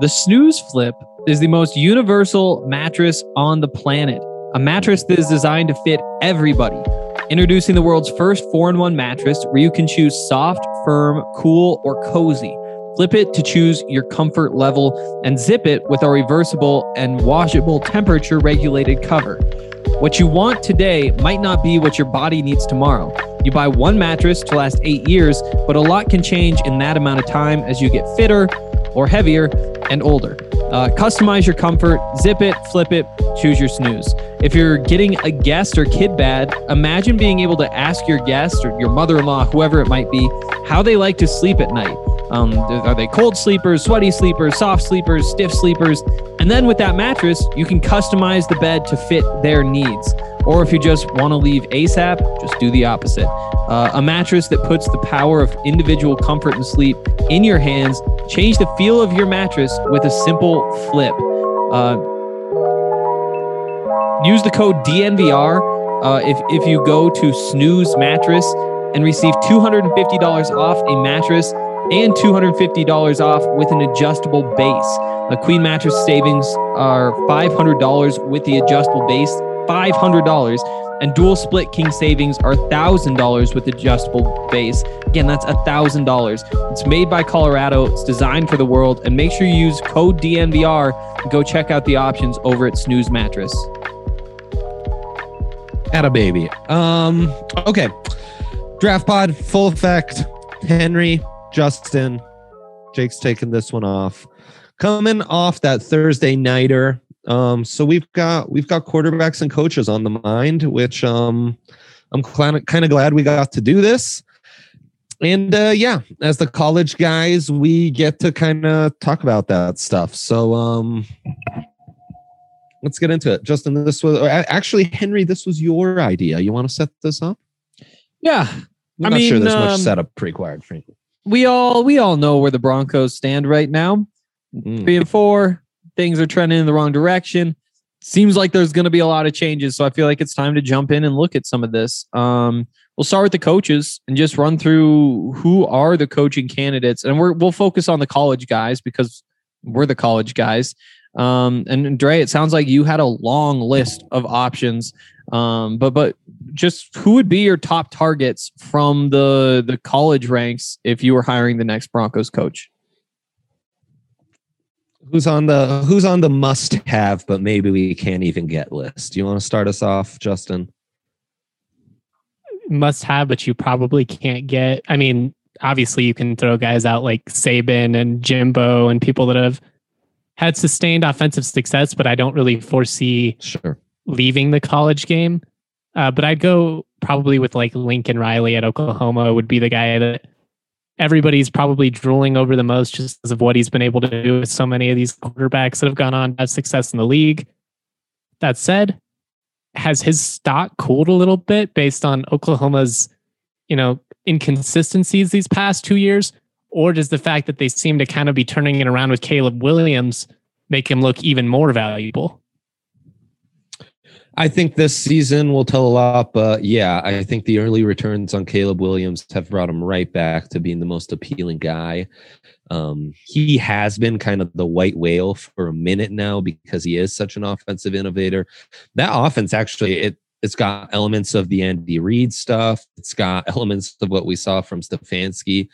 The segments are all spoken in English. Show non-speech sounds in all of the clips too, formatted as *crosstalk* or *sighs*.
The Snooze Flip is the most universal mattress on the planet. A mattress that is designed to fit everybody. Introducing the world's first 4 in 1 mattress where you can choose soft, firm, cool, or cozy. Flip it to choose your comfort level and zip it with our reversible and washable temperature regulated cover. What you want today might not be what your body needs tomorrow. You buy one mattress to last eight years, but a lot can change in that amount of time as you get fitter or heavier and older. Uh, customize your comfort, zip it, flip it, choose your snooze. If you're getting a guest or kid bed, imagine being able to ask your guest or your mother in law, whoever it might be, how they like to sleep at night. Um, are they cold sleepers, sweaty sleepers, soft sleepers, stiff sleepers? And then with that mattress, you can customize the bed to fit their needs. Or if you just want to leave ASAP, just do the opposite. Uh, a mattress that puts the power of individual comfort and sleep in your hands. Change the feel of your mattress with a simple flip. Uh, use the code DNVR uh, if, if you go to Snooze Mattress and receive $250 off a mattress and $250 off with an adjustable base. The Queen mattress savings are $500 with the adjustable base, $500, and dual split king savings are $1,000 with adjustable base. Again, that's $1,000. It's made by Colorado, it's designed for the world, and make sure you use code DNVR and go check out the options over at Snooze Mattress. At a baby. Um, okay. Draft pod, full effect. Henry, Justin, Jake's taking this one off. Coming off that Thursday nighter. Um, so we've got we've got quarterbacks and coaches on the mind, which um I'm kind of glad we got to do this. And uh, yeah, as the college guys, we get to kind of talk about that stuff. So um let's get into it. Justin, this was actually Henry, this was your idea. You want to set this up? Yeah. I'm I not mean, sure there's um, much setup required, frankly we all we all know where the Broncos stand right now. Mm. Three and four, things are trending in the wrong direction. Seems like there's going to be a lot of changes, so I feel like it's time to jump in and look at some of this. Um, we'll start with the coaches and just run through who are the coaching candidates, and we're, we'll focus on the college guys because we're the college guys. Um, and Dre, it sounds like you had a long list of options. Um, but but just who would be your top targets from the the college ranks if you were hiring the next Broncos coach? Who's on the who's on the must have, but maybe we can't even get list? Do You want to start us off, Justin? Must have, but you probably can't get. I mean, obviously you can throw guys out like Saban and Jimbo and people that have had sustained offensive success, but I don't really foresee sure. leaving the college game. Uh, but I'd go probably with like Lincoln Riley at Oklahoma would be the guy that everybody's probably drooling over the most just because of what he's been able to do with so many of these quarterbacks that have gone on to have success in the league. That said, has his stock cooled a little bit based on Oklahoma's, you know, inconsistencies these past two years? Or does the fact that they seem to kind of be turning it around with Caleb Williams make him look even more valuable? I think this season will tell a lot, but yeah, I think the early returns on Caleb Williams have brought him right back to being the most appealing guy. Um, he has been kind of the white whale for a minute now because he is such an offensive innovator. That offense actually it it's got elements of the Andy Reid stuff. It's got *laughs* elements of what we saw from Stefanski.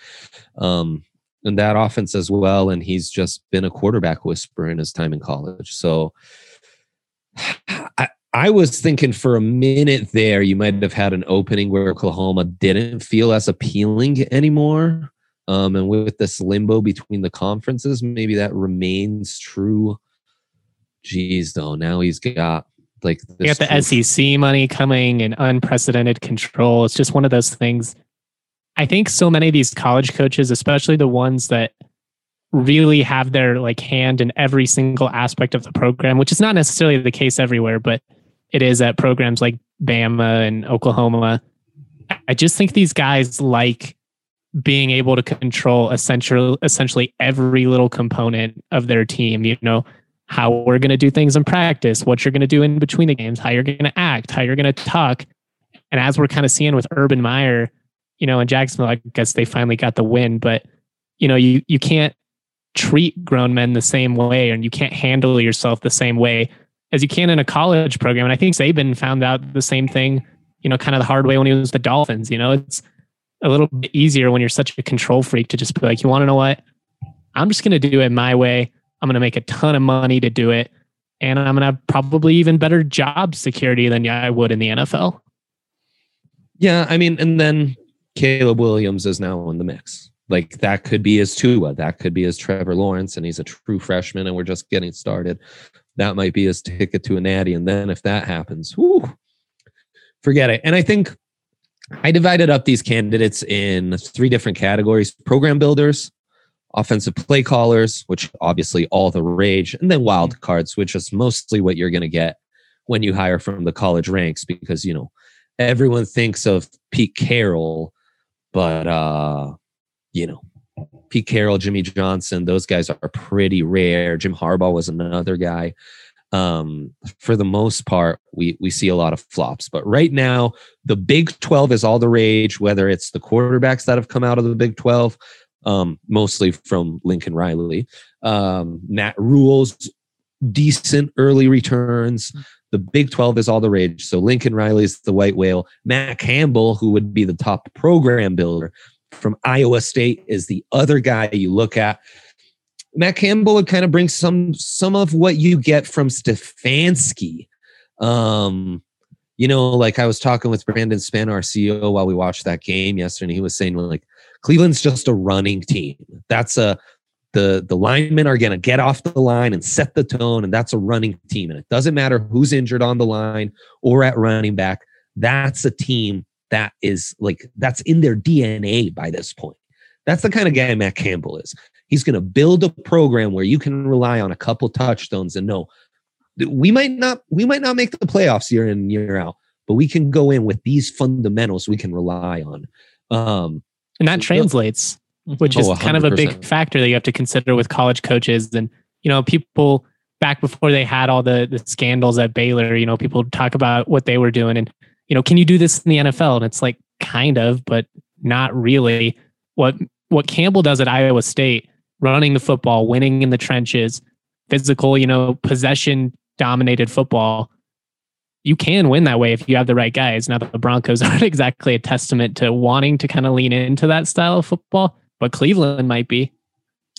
Um, and that offense as well. And he's just been a quarterback whisperer in his time in college. So *sighs* I, I was thinking for a minute there, you might have had an opening where Oklahoma didn't feel as appealing anymore. Um, and with this limbo between the conferences, maybe that remains true. Geez, though, now he's got like you got the SEC money coming and unprecedented control. It's just one of those things. I think so many of these college coaches, especially the ones that really have their like hand in every single aspect of the program, which is not necessarily the case everywhere, but it is at programs like Bama and Oklahoma. I just think these guys like being able to control essentially essentially every little component of their team. You know, how we're going to do things in practice, what you're going to do in between the games, how you're going to act, how you're going to talk. And as we're kind of seeing with Urban Meyer, you know, in Jacksonville, I guess they finally got the win, but you know, you you can't treat grown men the same way and you can't handle yourself the same way as you can in a college program. And I think Saban found out the same thing, you know, kind of the hard way when he was the Dolphins. You know, it's a little bit easier when you're such a control freak to just be like, you want to know what? I'm just going to do it my way. I'm going to make a ton of money to do it. And I'm going to have probably even better job security than I would in the NFL. Yeah. I mean, and then Caleb Williams is now in the mix. Like that could be his Tua, that could be his Trevor Lawrence, and he's a true freshman, and we're just getting started. That might be his ticket to a natty. And then if that happens, forget it. And I think I divided up these candidates in three different categories program builders, offensive play callers, which obviously all the rage, and then wild cards, which is mostly what you're going to get when you hire from the college ranks because, you know, everyone thinks of Pete Carroll, but, uh, you know, Pete Carroll, Jimmy Johnson, those guys are pretty rare. Jim Harbaugh was another guy. Um, for the most part, we we see a lot of flops. But right now, the Big 12 is all the rage, whether it's the quarterbacks that have come out of the Big 12, um, mostly from Lincoln Riley. Um, Matt Rhule's decent early returns. The Big 12 is all the rage. So Lincoln Riley's the white whale. Matt Campbell, who would be the top program builder, from Iowa State is the other guy you look at. Matt Campbell would kind of bring some some of what you get from Stefanski. Um, you know, like I was talking with Brandon Span, our CEO, while we watched that game yesterday, and he was saying like Cleveland's just a running team. That's a the the linemen are going to get off the line and set the tone, and that's a running team. And it doesn't matter who's injured on the line or at running back. That's a team that is like that's in their DNA by this point. That's the kind of guy Matt Campbell is. He's going to build a program where you can rely on a couple touchstones and know we might not we might not make the playoffs year in year out, but we can go in with these fundamentals we can rely on. Um, and that translates, which is oh, kind of a big factor that you have to consider with college coaches and you know people back before they had all the the scandals at Baylor. You know, people talk about what they were doing and you know, can you do this in the NFL? And it's like kind of, but not really. What what Campbell does at Iowa State, running the football, winning in the trenches, physical, you know, possession dominated football. You can win that way if you have the right guys. Now the Broncos *laughs* aren't exactly a testament to wanting to kind of lean into that style of football, but Cleveland might be.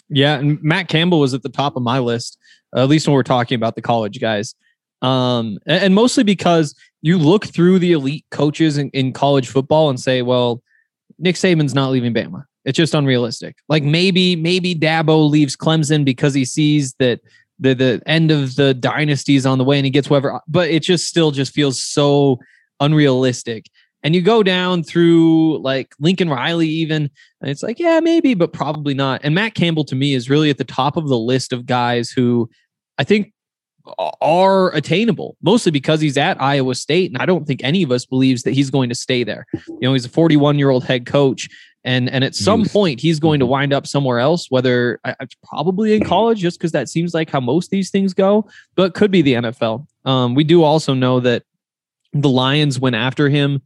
Yeah, and Matt Campbell was at the top of my list, at least when we're talking about the college guys. Um, and, and mostly because you look through the elite coaches in, in college football and say, well, Nick Saban's not leaving Bama. It's just unrealistic. Like maybe, maybe Dabo leaves Clemson because he sees that the the end of the dynasty is on the way and he gets whoever, but it just still just feels so unrealistic. And you go down through like Lincoln Riley, even, and it's like, yeah, maybe, but probably not. And Matt Campbell to me is really at the top of the list of guys who I think are attainable, mostly because he's at Iowa State. And I don't think any of us believes that he's going to stay there. You know, he's a 41 year old head coach. And, and at some Youth. point, he's going to mm-hmm. wind up somewhere else, whether it's probably in college, just because that seems like how most these things go, but could be the NFL. Um, we do also know that the Lions went after him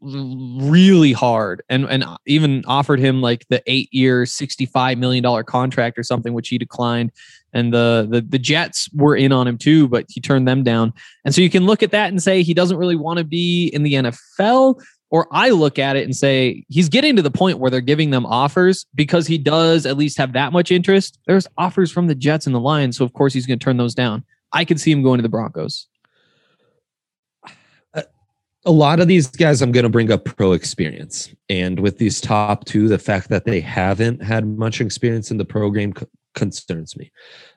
really hard and and even offered him like the eight year 65 million dollar contract or something which he declined and the, the the Jets were in on him too, but he turned them down. And so you can look at that and say he doesn't really want to be in the NFL. Or I look at it and say he's getting to the point where they're giving them offers because he does at least have that much interest. There's offers from the Jets and the Lions, so of course he's going to turn those down. I could see him going to the Broncos. A lot of these guys, I'm going to bring up pro experience. And with these top two, the fact that they haven't had much experience in the program concerns me.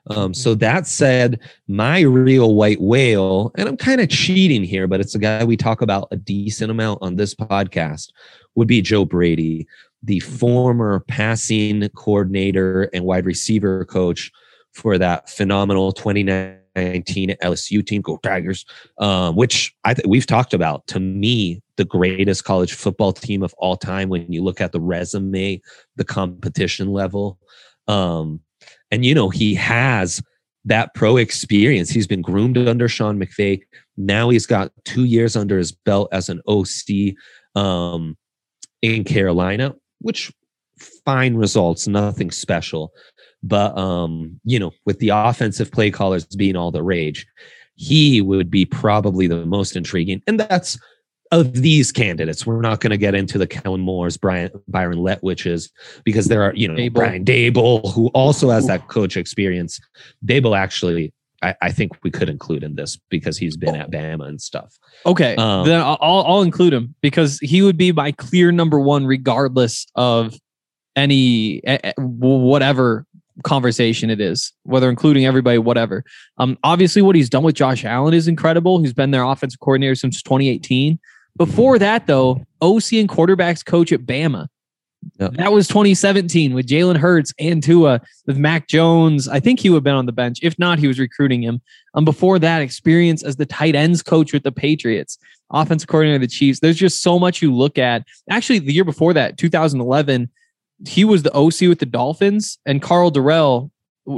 Um, so mm-hmm. that said, my real white whale, and I'm kind of cheating here, but it's a guy we talk about a decent amount on this podcast, would be Joe Brady, the mm-hmm. former passing coordinator and wide receiver coach for that phenomenal 2019 LSU team, Go Tigers, um, which I th- we've talked about. To me, the greatest college football team of all time. When you look at the resume, the competition level, um, and, you know, he has that pro experience. He's been groomed under Sean McVay. Now he's got two years under his belt as an OC um, in Carolina, which fine results, nothing special. But um, you know, with the offensive play callers being all the rage, he would be probably the most intriguing. And that's of these candidates. We're not going to get into the Kellen Moores, Brian Byron Leftwiches, because there are, you know, Daboll. Brian Daboll, who also has that coach experience. Daboll actually, I, I think we could include in this because he's been at Bama and stuff. Okay, Um, then I'll, I'll include him because he would be my clear number one, regardless of any whatever conversation it is, whether including everybody, whatever. Um, obviously, what he's done with Josh Allen is incredible. He's been their offensive coordinator since 2018. Before that, though, OC and quarterbacks coach at Bama. Yep. That was 2017 with Jalen Hurts and Tua, with Mac Jones. I think he would have been on the bench. If not, he was recruiting him. Um, before that, experience as the tight ends coach with the Patriots, offensive coordinator of the Chiefs. There's just so much you look at. Actually, the year before that, 2011, he was the OC with the Dolphins, and Karl Dorrell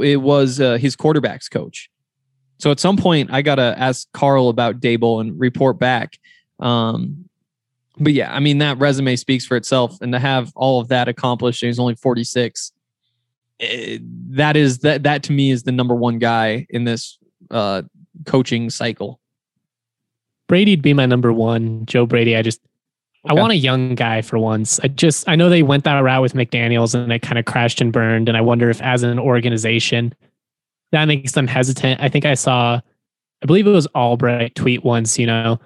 it was uh, his quarterbacks coach. So at some point, I gotta ask Karl about Daboll and report back. Um, but yeah, I mean that resume speaks for itself, and to have all of that accomplished, and he's only 46. eh, that is that that to me is the number one guy in this uh, coaching cycle. Brady'd be my number one. Joe Brady. I just I want a young guy for once. I just I know they went that route with McDaniels and it kind of crashed and burned. And I wonder if as an organization that makes them hesitant. I think I saw I believe it was Albright tweet once, you know,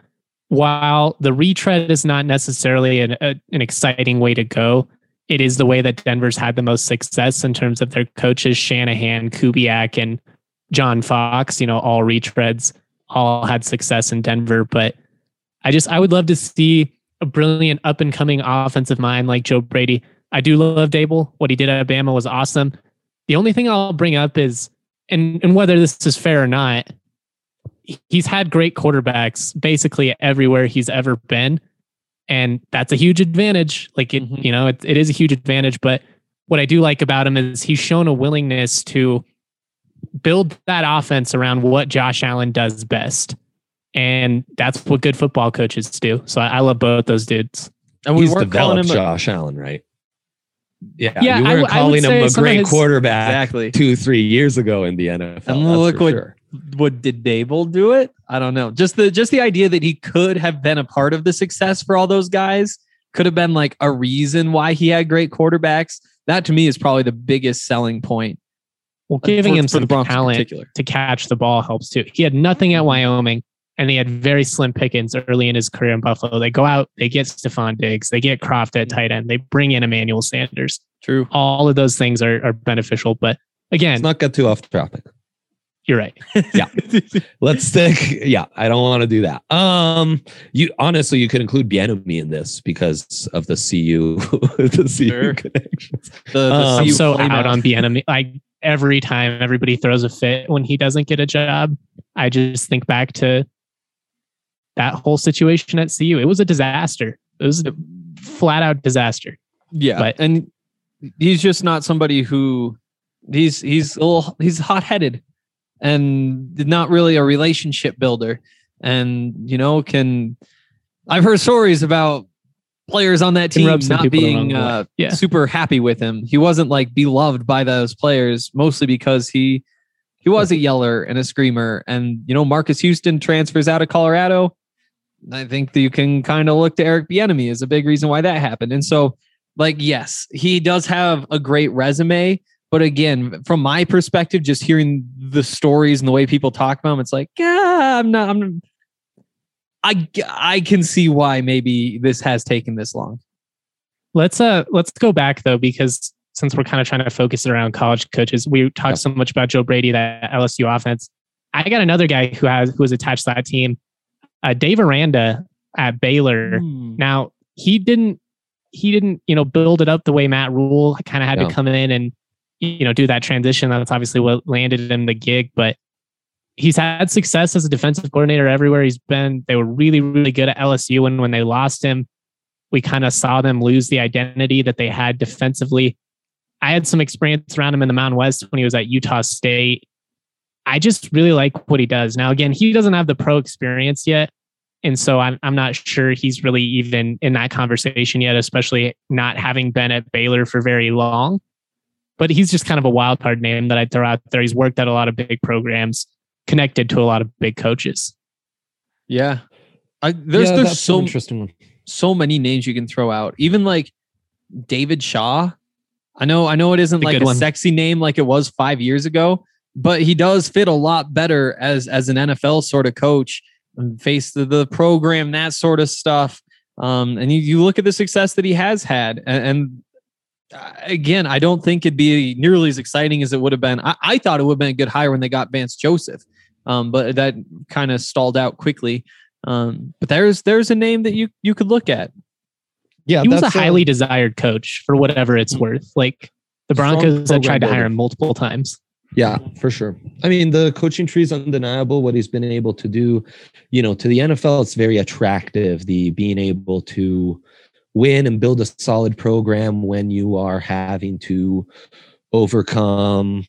while the retread is not necessarily an, a, an exciting way to go, it is the way that Denver's had the most success in terms of their coaches, Shanahan, Kubiak, and John Fox, you know, all retreads, all had success in Denver. But I just, I would love to see a brilliant up and coming offensive mind like Joe Brady. I do love Daboll. What he did at Bama was awesome. The only thing I'll bring up is, and, and whether this is fair or not, he's had great quarterbacks basically everywhere he's ever been. And that's a huge advantage. Like it, Mhm. you know, it, it is a huge advantage. But what I do like about him is he's shown a willingness to build that offense around what Josh Allen does best. And that's what good football coaches do. So I, I love both those dudes. And we He's weren't calling developed him a- Josh Allen, right? Yeah, Yeah, you weren't w- I calling say him a great his- quarterback exactly. two, three years ago in the NFL. And look what- sure. What did Daboll do it? I don't know. Just the just the idea that he could have been a part of the success for all those guys could have been like a reason why he had great quarterbacks. That to me is probably the biggest selling point. Well, uh, giving for- him for some the Broncos talent particular. to catch the ball helps too. He had nothing at Wyoming and they had very slim pickings early in his career in Buffalo. They go out, they get Stefon Diggs, they get Croft at tight end, they bring in Emmanuel Sanders. True. All of those things are, are beneficial. But again, Let's not get too off topic. You're right. *laughs* Yeah. Let's stick. Yeah, I don't want to do that. Um, you honestly, you could include Bieniemy in this because of the CU, *laughs* the CU Sure. connections. The, the Um, I'm CU so out on Bieniemy. Like every time everybody throws a fit when he doesn't get a job, I just think back to that whole situation at CU. It was a disaster. It was a flat out disaster. Yeah, But- and he's just not somebody who he's he's a little he's hot headed and not really a relationship builder, and you know can I've heard stories about players on that team not being uh, Yeah. super happy with him. He wasn't like beloved by those players, mostly because he he was a yeller and a screamer. And you know, Marcus Houston transfers out of Colorado. I think that you can kind of look to Eric Bieniemy as a big reason why that happened. And so, like, yes, he does have a great resume, but again, from my perspective, just hearing the stories and the way people talk about them, it's like, yeah, I'm not. I'm. I I can see why maybe this has taken this long. Let's uh let's go back though because since we're kind of trying to focus it around college coaches, we talked Yep. so much about Joe Brady that LSU offense. I got another guy who has who was attached to that team, uh, Dave Aranda at Baylor. Hmm. Now he didn't he didn't you know build it up the way Matt Rhule kind of had No. to come in and you know do that transition. That's obviously what landed him the gig, but he's had success as a defensive coordinator everywhere he's been. They were really really good at LSU, and when they lost him, we kind of saw them lose the identity that they had defensively. I had some experience around him in the Mountain West when he was at Utah State. I just really like what he does. Now, again, he doesn't have the pro experience yet. And so I'm, I'm not sure he's really even in that conversation yet, especially not having been at Baylor for very long. But he's just kind of a wild card name that I'd throw out there. He's worked at a lot of big programs, connected to a lot of big coaches. Yeah. I, there's Yeah, there's so interesting one. so many names you can throw out. Even like David Shaw. I know I know it isn't A like a one. sexy name like it was 5 years ago, but he does fit a lot better as as an NFL sort of coach and face the, the program that sort of stuff. Um and you, you look at the success that he has had and, and again, I don't think it'd be nearly as exciting as it would have been. I, I thought it would have been a good hire when they got Vance Joseph, um, but that kind of stalled out quickly. Um, but there's there's a name that you you could look at. Yeah, he was a uh, highly desired coach for whatever it's worth. Like the Broncos had tried to hire him multiple times. Yeah, for sure. I mean, the coaching tree is undeniable. What he's been able to do, you know, to the NFL, it's very attractive. The being able to win and build a solid program when you are having to overcome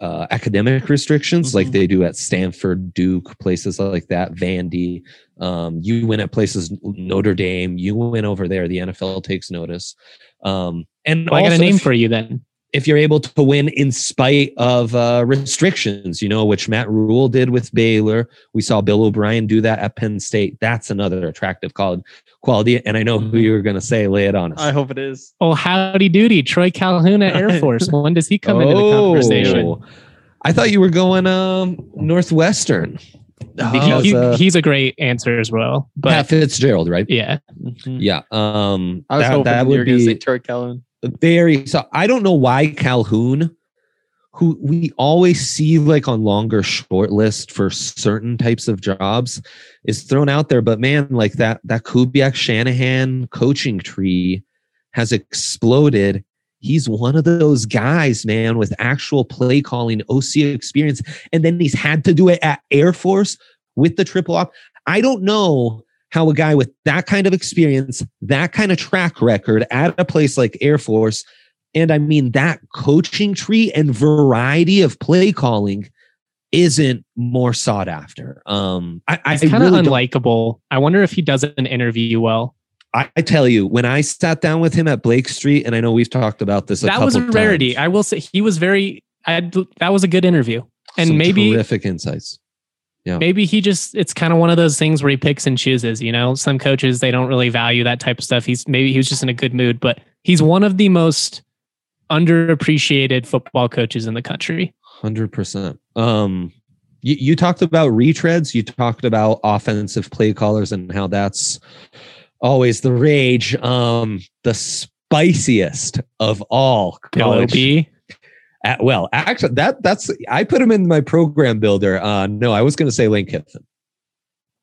uh, academic restrictions like Mhm. they do at Stanford, Duke, places like that, Vandy. Um, you win at places Notre Dame. You win over there. The NFL takes notice. Um, and Well, I got a name if- for you then. If you're able to win in spite of uh, restrictions, you know, which Matt Rhule did with Baylor. We saw Bill O'Brien do that at Penn State. That's another attractive quality. Quality, and I know who you were going to say. Lay it on us. I hope it is. Oh, howdy doody, Troy Calhoun at Air Force. *laughs* When does he come into the conversation? Oh, I thought you were going um, Northwestern. He- Because, he- uh, he's a great answer as well. But Pat Fitzgerald, right? yeah, Yeah. Um, I was that, hoping that you were would going to say be Troy Calhoun. Very so i don't know why calhoun who we always see like on longer short list for certain types of jobs is thrown out there. But man like that that kubiak shanahan coaching tree has exploded. He's one of those guys man with actual play calling oc experience and then he's had to do it at air force with the triple op. I don't know how a guy with that kind of experience, that kind of track record at a place like Air Force, and I mean that coaching tree and variety of play calling isn't more sought after. Um, I, I kind of really unlikable. I wonder if he does an interview well. I, I tell you, when I sat down with him at Blake Street, and I know we've talked about this. A that was a rarity. times, I will say he was very. I that was a good interview, and some maybe terrific insights. Maybe he just it's kind of one of those things where he picks and chooses. You know, some coaches they don't really value that type of stuff. He's maybe he was just in a good mood, but he's one of the most underappreciated football coaches in the country. Hundred percent. Um, you, you talked about retreads. You talked about offensive play callers and how that's always the rage. Um, the spiciest of all college. LOB. At, well, actually, that that's I put him in my program builder. Uh, no, I was going to say Lane Kiffin.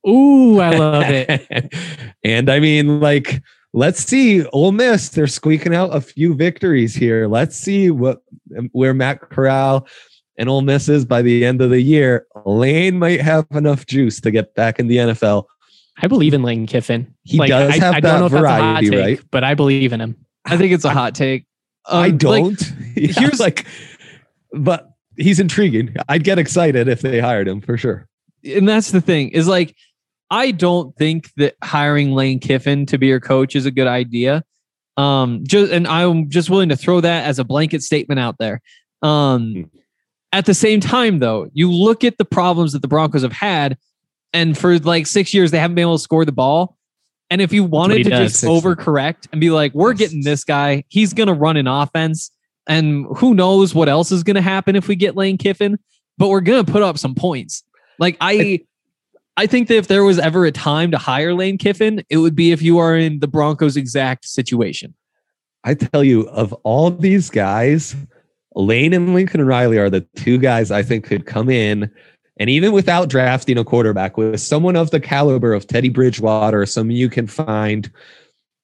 Ooh, I love it. *laughs* and I mean, like, let's see. Ole Miss, they're squeaking out a few victories here. Let's see what where Matt Corral and Ole Miss is by the end of the year. Lane might have enough juice to get back in the NFL. I believe in Lane Kiffin. He does I, have I that don't know if that's a hot take, right? but I believe in him. I think it's a hot take. I Um, like, don't. *laughs* Yeah, here's- like, but he's intriguing. I'd get excited if they hired him for sure. and that's the thing is like I don't think that hiring Lane Kiffin to be your coach is a good idea. Um, just and I'm just willing to throw that as a blanket statement out there. Hmm. Um, at the same time, though, you look at the problems that the Broncos have had, and for like six years they haven't been able to score the ball. And if you wanted to does. just overcorrect and be like, we're getting this guy, he's gonna run an offense, and who knows what else is gonna happen if we get Lane Kiffin, but we're gonna put up some points. Like I I think that if there was ever a time to hire Lane Kiffin, it would be if you are in the Broncos exact situation. I tell you, of all these guys, Lane and Lincoln Riley are the two guys I think could come in and even without drafting a quarterback, with someone of the caliber of Teddy Bridgewater, some you can find,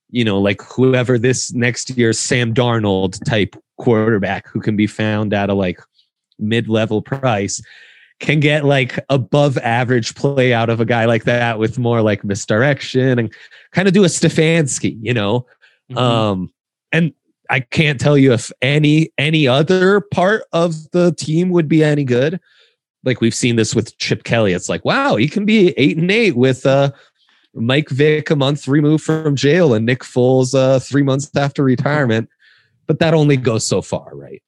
you know, like whoever this next year's Sam Darnold type quarterback who can be found at a like mid level price can get like above average play out of a guy like that with more like misdirection and kind of do a Stefanski, you know? Mm-hmm. Um, and I can't tell you if any any other part of the team would be any good. Like we've seen this with Chip Kelly. It's like, wow, he can be eight and eight with uh Mike Vick a month removed from jail and Nick Foles uh three months after retirement. But that only goes so far, right?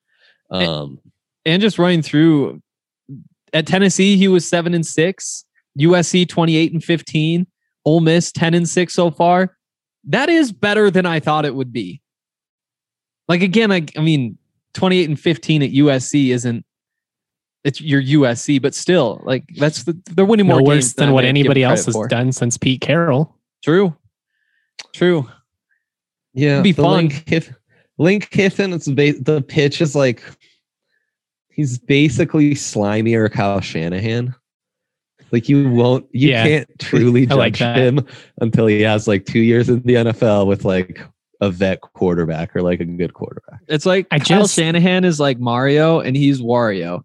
Um, and just running through at Tennessee, he was seven and six. USC 28 and 15. Ole Miss 10 and 6 so far. That is better than I thought it would be. Like again, I, I mean, 28 and 15 at USC isn't it's your USC, but still, like that's the, they're winning more no games worse than what anybody else has for. done since Pete Carroll. True, true. yeah, It'd be fun. Lane, Kiff- Lane Kiffin. It's ba- the pitch is like he's basically slimy or Kyle Shanahan. Like you won't, you Yeah. can't *laughs* truly judge like him until he has like two years in the NFL with like a vet quarterback or like a good quarterback. It's like I Kyle just- Shanahan is like Mario and he's Wario.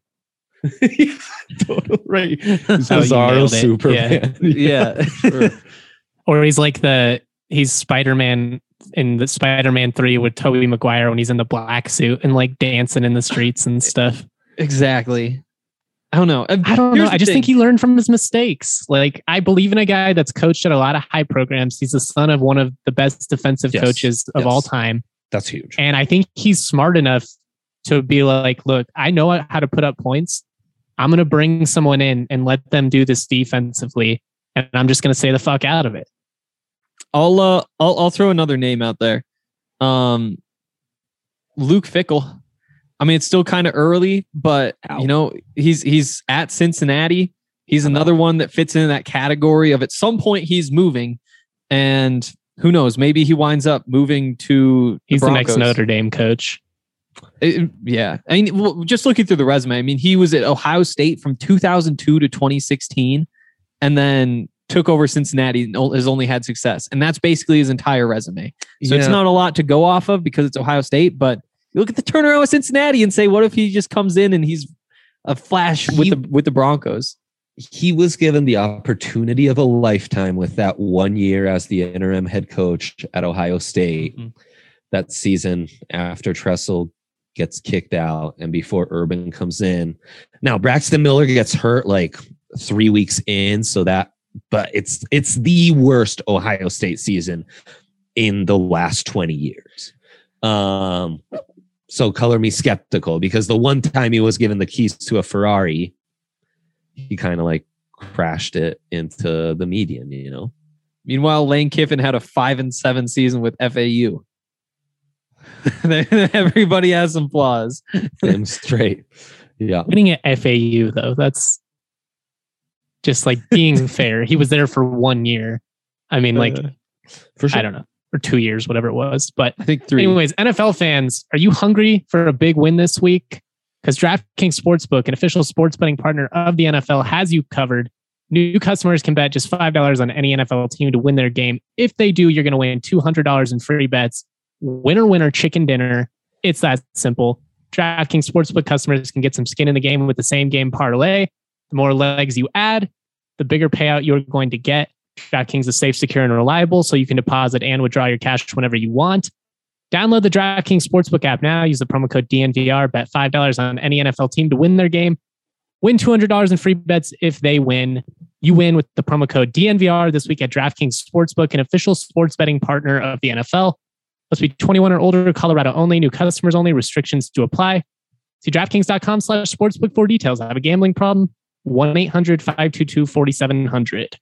*laughs* totally right. Oh, you Cesaro nailed it. Superman. Yeah. *laughs* *laughs* sure. Or he's like the he's Spider Man in the Spider Man three with Tobey Maguire when he's in the black suit and like dancing in the streets and stuff. exactly. I don't know. I don't know. I the just think he learned from his mistakes. Like I believe in a guy that's coached at a lot of high programs. He's the son of one of the best defensive Yes. coaches of Yes. all time. That's huge. And I think he's smart enough to be like, look, I know how to put up points. I'm going to bring someone in and let them do this defensively. And I'm just going to say the fuck out of it. I'll uh I'll I'll throw another name out there. Um Luke Fickell. I mean, it's still kind of early, but Ow. you know, he's he's at Cincinnati. He's another one that fits into that category of at some point he's moving, and who knows? Maybe he winds up moving to He's the, next Notre Dame coach. It- yeah, I mean, well, just looking through the resume, I mean, he was at Ohio State from 2002 to 2016, and then took over Cincinnati and has only had success, and that's basically his entire resume. So it's not a lot to go off of because it's Ohio State, but you look at the turnaround with Cincinnati and say, what if he just comes in and he's a flash with He- the with the Broncos? he was given the opportunity of a lifetime with that one year as the interim head coach at Ohio State. Mhm. That season after Tressel gets kicked out and before Urban comes in. Now Braxton Miller gets hurt like three weeks in, so that but it's it's the worst Ohio State season in the last 20 years. Um so color me skeptical because the one time he was given the keys to a Ferrari, he kind of like crashed it into the median, you know. Meanwhile, Lane Kiffin had a five and seven season with FAU. *laughs* Everybody has some flaws. Damn straight. Yeah. Winning at FAU, though, that's just like being *laughs* fair. He was there for one year. I mean, like, Uh, For sure. I don't know, or two years, whatever it was. But I think three. Anyways, NFL fans, are you hungry for a big win this week? Because DraftKings Sportsbook, an official sports betting partner of the NFL, has you covered. New customers can bet just $5 on any NFL team to win their game. If they do, you're going to win $200 in free bets. Winner, winner, chicken dinner. It's that simple. DraftKings Sportsbook customers can get some skin in the game with the same game parlay. The more legs you add, the bigger payout you're going to get. DraftKings is safe, secure, and reliable, so you can deposit and withdraw your cash whenever you want. Download the DraftKings Sportsbook app now. Use the promo code DNVR. Bet $5 on any NFL team to win their game. Win $200 in free bets if they win. You win with the promo code DNVR this week at DraftKings Sportsbook, an official sports betting partner of the NFL. Must be 21 or older, Colorado only, new customers only, restrictions to apply. See DraftKings.com slash sportsbook for details. I have a gambling problem? 1 800 522 4700.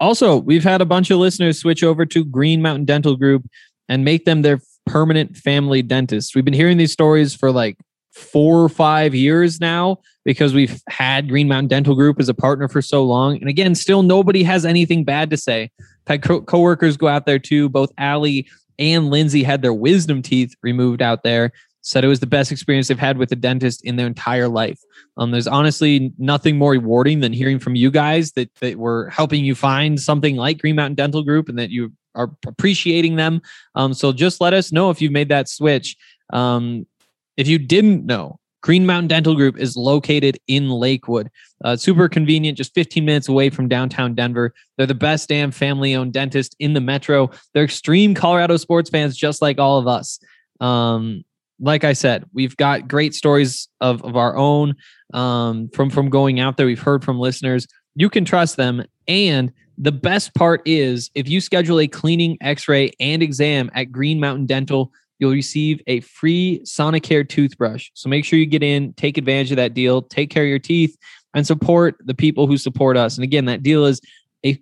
Also, we've had a bunch of listeners switch over to Green Mountain Dental Group and make them their permanent family dentist. We've been hearing these stories for like four or five years now because we've had Green Mountain Dental Group as a partner for so long. And again, still nobody has anything bad to say. Had co- coworkers go out there too. Both Allie and Lindsay had their wisdom teeth removed out there. Said it was the best experience they've had with a dentist in their entire life. Um, there's honestly nothing more rewarding than hearing from you guys that that we're helping you find something like Green Mountain Dental Group and that you are appreciating them. Um, so just let us know if you've made that switch. Um, if you didn't know, Green Mountain Dental Group is located in Lakewood. Uh, super convenient, just 15 minutes away from downtown Denver. They're the best damn family owned dentist in the metro. They're extreme Colorado sports fans, just like all of us. Um, like I said, we've got great stories of, of our own um, from from going out there. We've heard from listeners. You can trust them, and the best part is if you schedule a cleaning, X-ray, and exam at Green Mountain Dental, you'll receive a free Sonicare toothbrush. So make sure you get in, take advantage of that deal, take care of your teeth, and support the people who support us. And again, that deal is a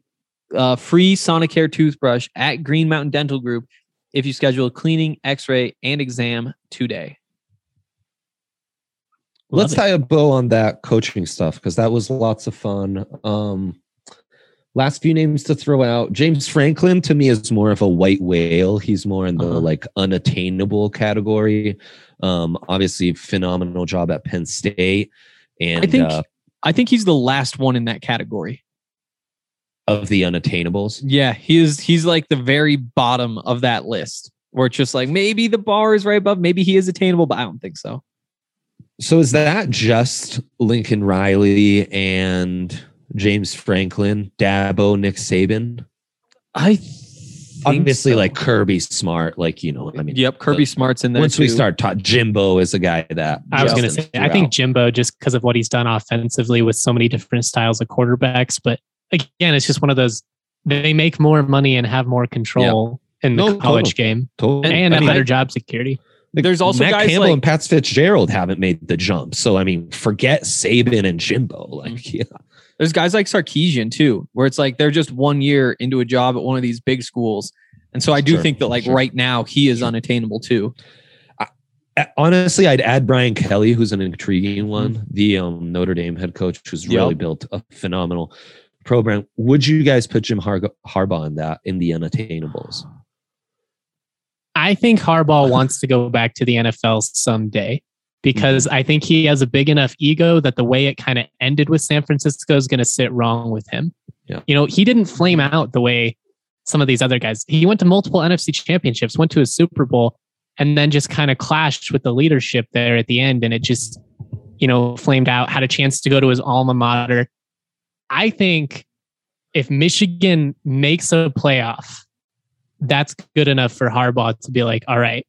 uh, free Sonicare toothbrush at Green Mountain Dental Group if you schedule a cleaning, x ray, and exam today. Love Let's it. tie a bow on that coaching stuff because that was lots of fun. Um, last few names to throw out. James Franklin to me is more of a white whale. He's more in the Uh-huh. like unattainable category. Um, obviously, phenomenal job at Penn State. And I think uh, I think he's the last one in that category. of the unattainables. Yeah, he is. He's like the very bottom of that list, where it's just like maybe the bar is right above. Maybe he is attainable, but I don't think so. So is that just Lincoln Riley and James Franklin, Dabo, Nick Saban? I Obviously, like Kirby Smart, like you know, I mean, yep, Kirby Smart's in there. once we start talking, Jimbo is a guy that I was going to say, threw I think. Jimbo, just because of what he's done offensively with so many different styles of quarterbacks. But again, it's just one of those, they make more money and have more control in the No, college totally. game Totally. and, and a I- better job security. Like, There's also Matt guys Campbell like- and Pat Fitzgerald haven't made the jump. So I mean, forget Saban and Jimbo. Like, Mm-hmm. *laughs* yeah, There's guys like Sarkisian too, where it's like they're just one year into a job at one of these big schools. And so I do Sure, think that like sure. right now he is unattainable too. Honestly, I'd add Brian Kelly, who's an intriguing one, the um, Notre Dame head coach, who's really Yep. built a phenomenal program. Would you guys put Jim Har- Harbaugh in that in the unattainables? I think Harbaugh wants to go back to the NFL someday because mm-hmm. I think he has a big enough ego that the way it kind of ended with San Francisco is going to sit wrong with him. Yeah. You know, he didn't flame out the way some of these other guys. He went to multiple NFC championships, went to a Super Bowl, and then just kind of clashed with the leadership there at the end. And it just, you know, flamed out, had a chance to go to his alma mater. I think if Michigan makes a playoff, that's good enough for Harbaugh to be like, all right,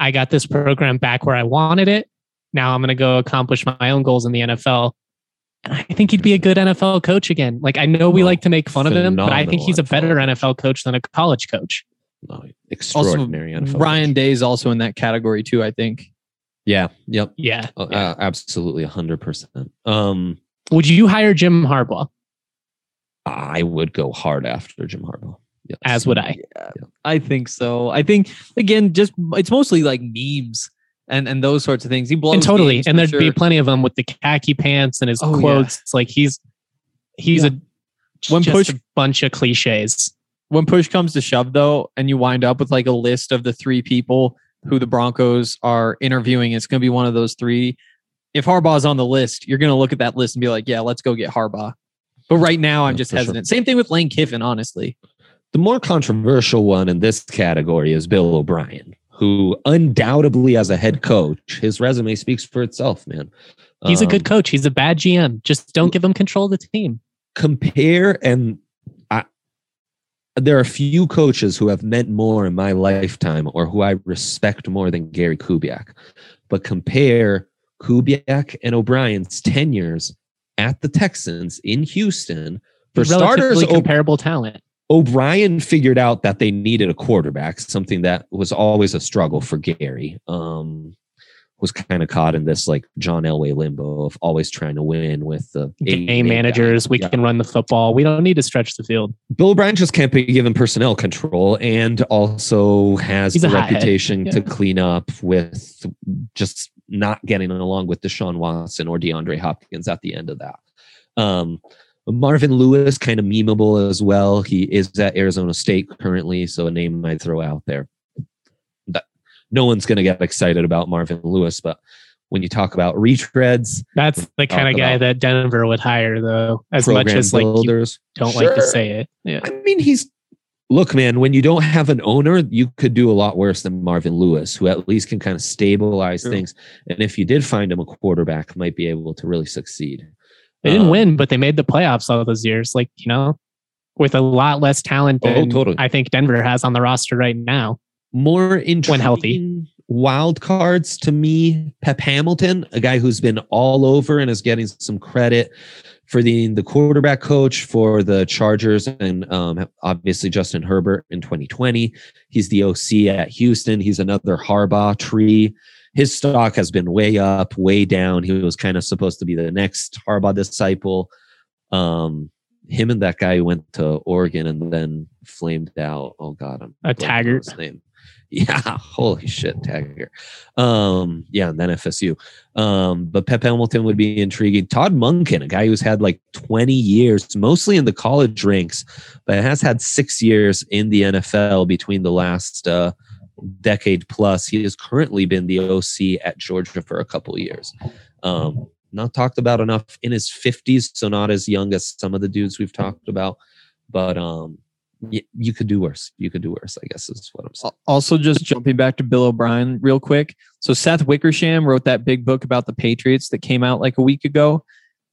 I got this program back where I wanted it. Now I'm going to go accomplish my own goals in the NFL. And I think he'd be a good NFL coach again. Like, I know we Oh, like to make fun of him, but I think he's a better NFL NFL coach than a college coach. No, Also, extraordinary. NFL Ryan coach. Day is also in that category too. I think. Yeah. Yep. Yeah. Uh, Yeah. absolutely. hundred percent. Um, Would you hire Jim Harbaugh? I would go hard after Jim Harbaugh. Yes. As would I. Yeah, I think so. I think again, just it's mostly like memes and and those sorts of things. He blows And totally. games And there'd be plenty of them with the khaki pants and his Oh, yeah. quotes. It's like he's he's Yeah. a When push- a bunch of cliches. when push comes to shove though, and you wind up with like a list of the three people who the Broncos are interviewing, it's going to be one of those three. If Harbaugh's on the list, you're going to look at that list and be like, "Yeah, let's go get Harbaugh." But right now, I'm just for sure. hesitant. Same thing with Lane Kiffin, honestly. The more controversial one in this category is Bill O'Brien, who undoubtedly, as a head coach, his resume speaks for itself, man. He's a good Um, coach. He's a bad GM. Just don't give him control of the team. compare and I, there are few coaches who have meant more in my lifetime or who I respect more than Gary Kubiak. But compare Kubiak and O'Brien's tenures at the Texans in Houston. For starters, Relatively O- comparable talent. O'Brien figured out that they needed a quarterback, something that was always a struggle for Gary. Um, was kind of caught in this like John Elway limbo of always trying to win with the Game managers. guy. We Yeah. can run the football. We don't need to stretch the field. Bill O'Brien just can't be given personnel control and also has He's the a reputation Yeah. to clean up with just not getting along with Deshaun Watson or DeAndre Hopkins at the end of that. Um, Marvin Lewis, kind of memeable as well. He is at Arizona State currently, so a name I'd throw out there. That, no one's going to get excited about Marvin Lewis, but when you talk about retreads, That's the kind of guy that Denver would hire, though, as much as like you don't like to say it. Yeah. I mean, he's look, man. When you don't have an owner, you could do a lot worse than Marvin Lewis, who at least can kind of stabilize True. things. And if you did find him a quarterback, might be able to really succeed. They didn't Um, win, but they made the playoffs all those years. Like, you know, with a lot less talent Oh, than totally. I think Denver has on the roster right now. More intriguing healthy. wild cards to me. Pep Hamilton, a guy who's been all over and is getting some credit. for the the quarterback coach for the Chargers and um, obviously Justin Herbert in 2020. He's the OC at Houston. He's another Harbaugh tree. His stock has been way up, way down. He was kind of supposed to be the next Harbaugh disciple. Um, him and that guy went to Oregon and then flamed out. Oh God, I'm a Taggart. Name. *laughs* Yeah, holy shit, Taggart. Um, yeah, and then FSU. Um, but Pep Hamilton would be intriguing. Todd Monken, a guy who's had like 20 years, mostly in the college ranks, but has had six years in the NFL between the last uh, decade plus. He has currently been the OC at Georgia for a couple years. Um, not talked about enough in his 50s, so not as young as some of the dudes we've talked about, but um, you could do worse. You could do worse, I guess is what I'm saying. Also, just jumping back to Bill O'Brien real quick. So, Seth Wickersham wrote that big book about the Patriots that came out like a week ago.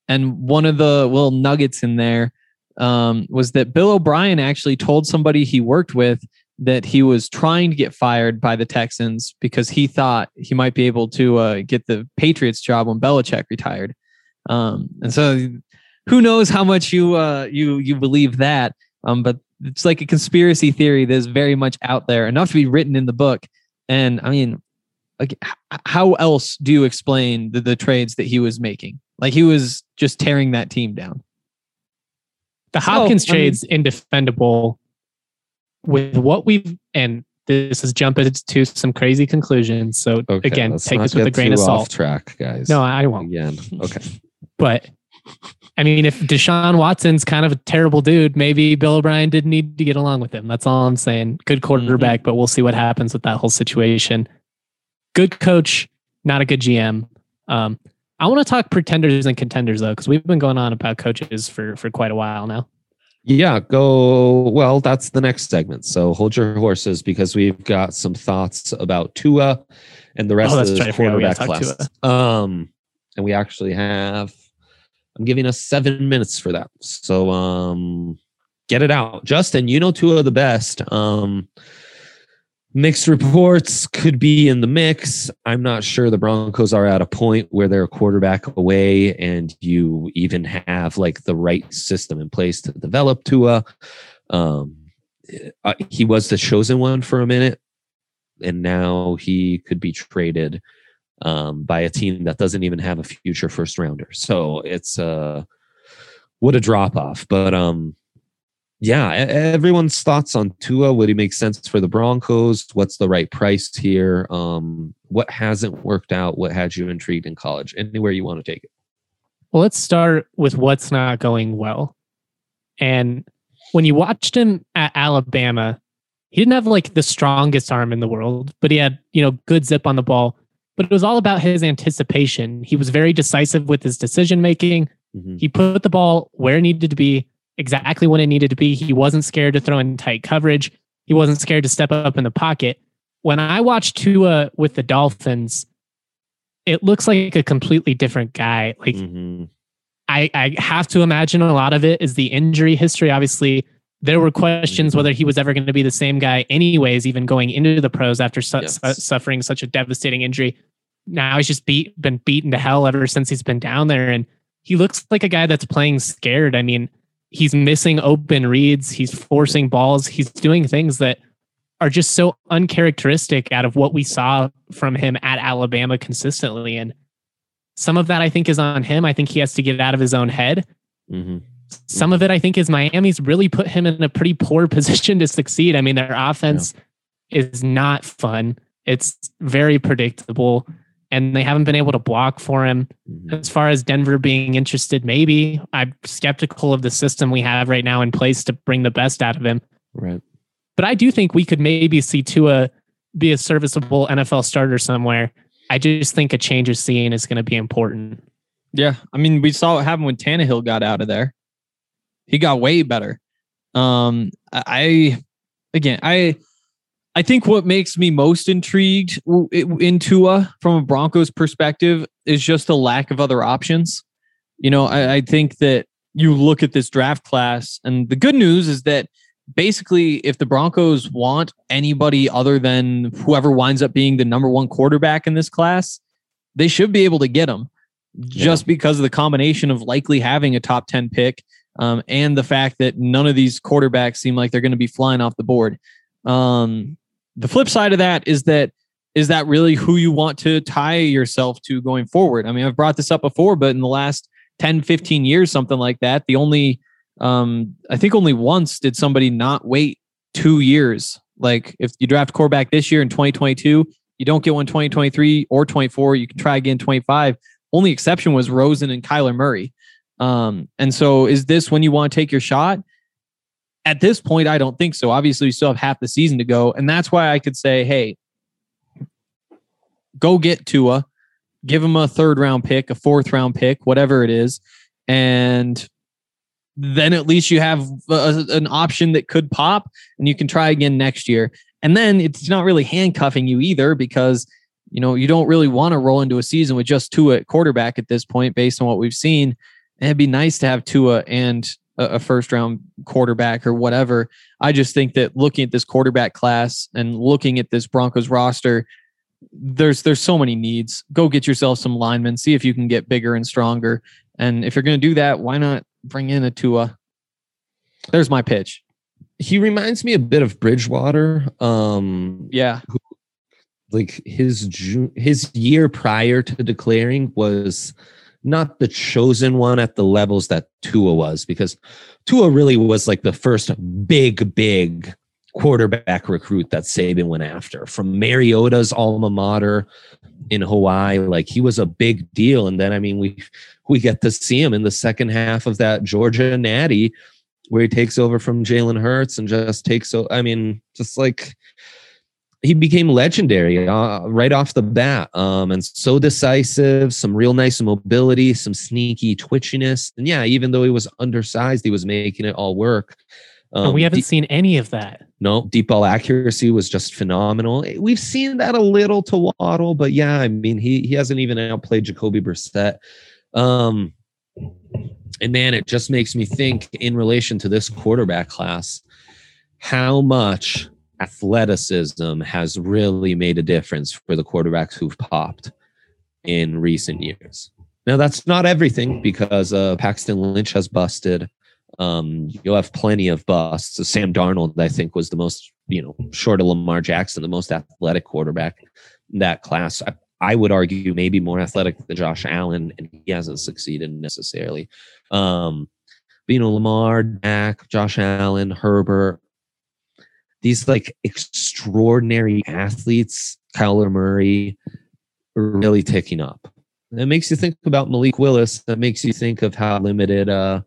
And one of the little nuggets in there um, was that Bill O'Brien actually told somebody he worked with that he was trying to get fired by the Texans because he thought he might be able to uh, get the Patriots job when Belichick retired. Um, and so, who knows how much you uh, you you believe that? Um, but it's like a conspiracy theory that's very much out there, enough to be written in the book. And I mean, like, how else do you explain the, the trades that he was making? Like he was just tearing that team down. The Hopkins so, trade's mean, indefendable with what we've and this is jumping to some crazy conclusions. So okay, again, take this with a grain of salt. track, guys. No, I won't. Again, okay. but I mean, if Deshaun Watson's kind of a terrible dude, maybe Bill O'Brien didn't need to get along with him. That's all I'm saying. Good quarterback, mm-hmm. but we'll see what happens with that whole situation. Good coach, not a good GM. Um, I want to talk pretenders and contenders though, because we've been going on about coaches for for quite a while now. Yeah, go. Well, that's the next segment. So hold your horses because we've got some thoughts about Tua and the rest oh, of the quarterback class. Um, and we actually have I'm giving us seven minutes for that. So um get it out. Justin, you know of the best. Um mixed reports could be in the mix. I'm not sure the Broncos are at a point where they're a quarterback away and you even have like the right system in place to develop Tua. Um uh, he was the chosen one for a minute and now he could be traded um, by a team that doesn't even have a future first rounder. So it's uh, what a drop off. But um, yeah, everyone's thoughts on Tua. Would he make sense for the Broncos? What's the right price here? Um, what hasn't worked out? What had you intrigued in college? Anywhere you want to take it. Well, let's start with what's not going well. And when you watched him at Alabama, he didn't have like the strongest arm in the world, but he had, you know, good zip on the ball but it was all about his anticipation. He was very decisive with his decision making. Mm-hmm. He put the ball where it needed to be, exactly when it needed to be. He wasn't scared to throw in tight coverage. He wasn't scared to step up in the pocket. When I watched Tua with the Dolphins, it looks like a completely different guy. Like mm-hmm. I, I have to imagine a lot of it is the injury history. Obviously, there were questions whether he was ever going to be the same guy, anyways, even going into the pros after su- yes. su- suffering such a devastating injury now he's just beat been beaten to hell ever since he's been down there and he looks like a guy that's playing scared i mean he's missing open reads he's forcing balls he's doing things that are just so uncharacteristic out of what we saw from him at alabama consistently. And some of that i think is on him. I think he has to get out of his own head. Mm-hmm. some of it i think is miami's really put him in a pretty poor *laughs* position to succeed. I mean their offense yeah. is not fun. It's very predictable and they haven't been able to block for him. Mm-hmm. As far as Denver being interested, maybe I'm skeptical of the system we have right now in place to bring the best out of him. Right. But I do think we could maybe see Tua be a serviceable NFL starter somewhere. I just think a change of scene is going to be important. Yeah. I mean, we saw what happened when Tannehill got out of there. He got way better. Um, I, again, I, I think what makes me most intrigued in Tua from a Broncos perspective is just the lack of other options. You know, I, I think that you look at this draft class, and the good news is that basically, if the Broncos want anybody other than whoever winds up being the number one quarterback in this class, they should be able to get them. just because of the combination of likely having a top 10 pick um, and the fact that none of these quarterbacks seem like they're going to be flying off the board. Um, the flip side of that is that is that really who you want to tie yourself to going forward? I mean, I've brought this up before, but in the last 10, 15 years, something like that, the only, um, I think only once did somebody not wait two years. Like if you draft quarterback this year in 2022, you don't get one 2023 or 24, you can try again 25. Only exception was Rosen and Kyler Murray. Um, and so is this when you want to take your shot? At this point, I don't think so. Obviously, we still have half the season to go. And that's why I could say, hey, go get Tua, give him a third round pick, a fourth round pick, whatever it is. And then at least you have a, an option that could pop and you can try again next year. And then it's not really handcuffing you either because you know you don't really want to roll into a season with just Tua at quarterback at this point based on what we've seen. It'd be nice to have Tua and a first round quarterback or whatever. I just think that looking at this quarterback class and looking at this Broncos roster, there's there's so many needs. Go get yourself some linemen. See if you can get bigger and stronger. And if you're going to do that, why not bring in a Tua? There's my pitch. He reminds me a bit of Bridgewater. Um, yeah, who, like his his year prior to declaring was not the chosen one at the levels that Tua was, because Tua really was like the first big, big quarterback recruit that Saban went after from Mariota's alma mater in Hawaii. Like he was a big deal. And then I mean we we get to see him in the second half of that Georgia Natty where he takes over from Jalen Hurts and just takes I mean, just like he became legendary uh, right off the bat um, and so decisive some real nice mobility some sneaky twitchiness and yeah even though he was undersized he was making it all work um, we haven't deep, seen any of that. No, deep ball accuracy was just phenomenal. We've seen that a little to Waddle, but yeah, I mean, he he hasn't even outplayed Jacoby Brissett. Um, and man, it just makes me think in relation to this quarterback class, how much athleticism has really made a difference for the quarterbacks who've popped in recent years. Now, that's not everything because uh, Paxton Lynch has busted. Um, you'll have plenty of busts. Sam Darnold, I think, was the most, you know, short of Lamar Jackson, the most athletic quarterback in that class. I, I would argue maybe more athletic than Josh Allen, and he hasn't succeeded necessarily. Um, but, you know, Lamar, Dak, Josh Allen, Herbert, these like extraordinary athletes, Kyler Murray, really ticking up. It makes you think about Malik Willis. That makes you think of how limited uh,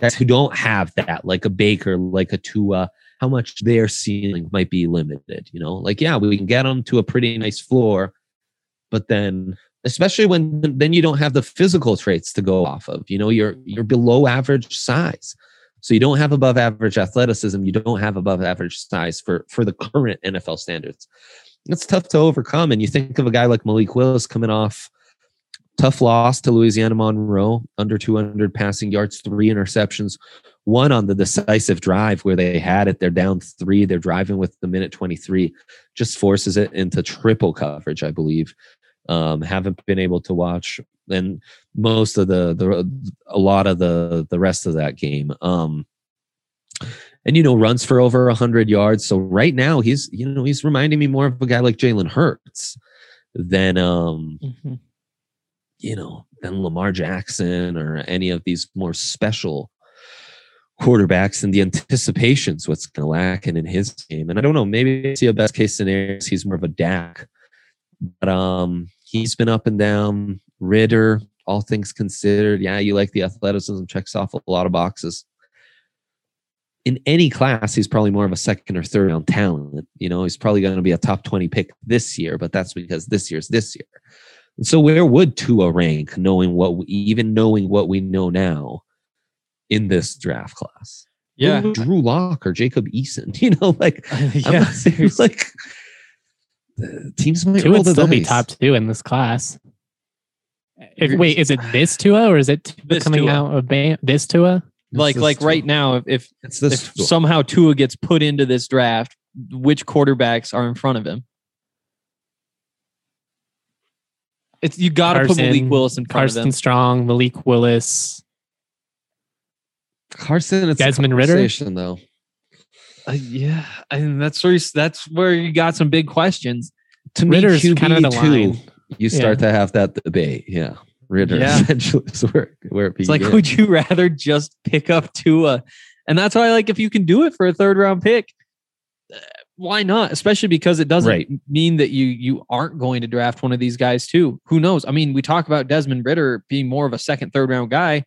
guys who don't have that, like a Baker, like a Tua, how much their ceiling might be limited. You know, like yeah, we can get them to a pretty nice floor, but then especially when then you don't have the physical traits to go off of. You know, you're you're below average size. So you don't have above average athleticism, you don't have above average size for for the current NFL standards. It's tough to overcome. And you think of a guy like Malik Willis coming off Tough loss to Louisiana Monroe, under 200 passing yards, three interceptions, one on the decisive drive where they had it. They're down three. They're driving with the minute 23, just forces it into triple coverage, I believe. Um, haven't been able to watch and most of the the a lot of the the rest of that game. Um, and you know runs for over 100 yards. So right now he's you know he's reminding me more of a guy like Jalen Hurts than um. Mm-hmm you know, than Lamar Jackson or any of these more special quarterbacks and the anticipation's what's kind of lacking in his game. And I don't know, maybe see a best case scenario he's more of a Dak. But um he's been up and down. Ridder, all things considered, yeah, you like the athleticism, checks off a lot of boxes. In any class, he's probably more of a second or third round talent. You know, he's probably going to be a top 20 pick this year, but that's because this year's this year. And So where would Tua rank, knowing what we, even knowing what we know now in this draft class? Yeah, Drew Lock or Jacob Eason. *laughs* You know, like *laughs* yeah, *laughs* like teams might Tua would still dice. be top two in this class. If, wait, is it *sighs* this Tua or is it this coming Tua. out of band, this Tua? Like, like Tua. right now, if if, if somehow Tua gets put into this draft, which quarterbacks are in front of him? It's you got to put Malik Willis in front of Carson them. Strong, Malik Willis. Carson, it's a Desmond Ridder? though. Uh, yeah, and that's where you, that's where you got some big questions. To me, Ridder's QB kind of the two, line. you start to have that debate. Yeah, Ridder Yeah. essentially is where where it It's like, would you rather just pick up Tua? And that's why, like, if you can do it for a third round pick, uh, why not? Especially because it doesn't Right. mean that you you aren't going to draft one of these guys too. Who knows? I mean, we talk about Desmond Ridder being more of a second, third round guy.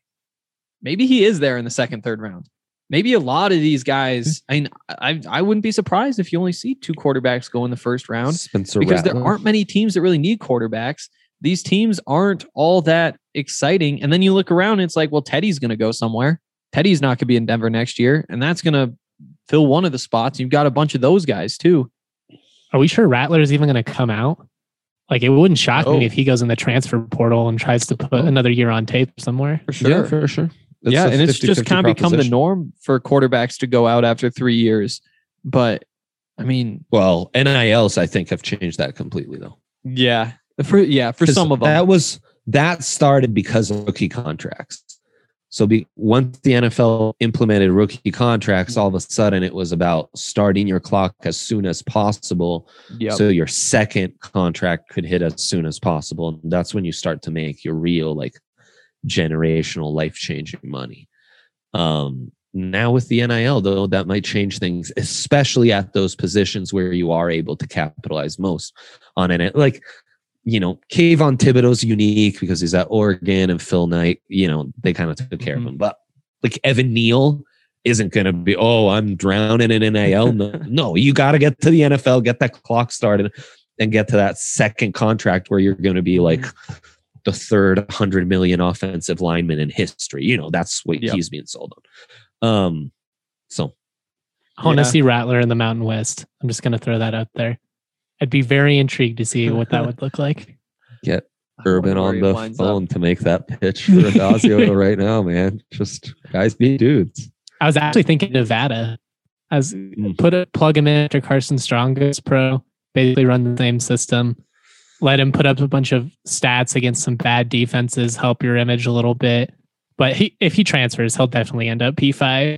Maybe he is there in the second, third round. Maybe a lot of these guys. I mean, I I wouldn't be surprised if you only see two quarterbacks go in the first round Spencer because there aren't many teams that really need quarterbacks. These teams aren't all that exciting. And then you look around, and it's like, well, Teddy's going to go somewhere. Teddy's not going to be in Denver next year, and that's going to fill one of the spots. You've got a bunch of those guys too. Are we sure Rattler is even going to come out? Like, it wouldn't shock Oh. me if he goes in the transfer portal and tries to put oh. another year on tape somewhere. For Yeah, for sure. It's yeah, and it's just kind of become the norm for quarterbacks to go out after three years. But I mean, Well, NILs I think have changed that completely though. yeah, for yeah, for some of them, that was that started because of rookie contracts. So be, once the NFL implemented rookie contracts, all of a sudden it was about starting your clock as soon as possible, yeah, so your second contract could hit as soon as possible. And that's when you start to make your real like generational life changing money. Um, now with the NIL though, that might change things, especially at those positions where you are able to capitalize most on it. Like, you know, Kayvon Thibodeaux's unique because he's at Oregon and Phil Knight, you know, they kind of took care of Mhm. him. But like Evan Neal isn't going to be, oh, I'm drowning in NIL. No, *laughs* no you got to get to the NFL, get that clock started, and get to that second contract where you're going to be like the third 100 million offensive lineman in history. You know, that's what Yep. he's being sold on. Um, so I want to Yeah. see Rattler in the Mountain West. I'm just going to throw that out there. I'd be very intrigued to see what that *laughs* would look like. get Urban on the winds up. phone to make that pitch *laughs* for Addazio right now, man. Just guys be dudes. I was actually thinking Nevada. I was Mm. put a plug him in after Carson Strong goes pro, basically run the same system. Let him put up a bunch of stats against some bad defenses, help your image a little bit. But he, if he transfers, he'll definitely end up P5.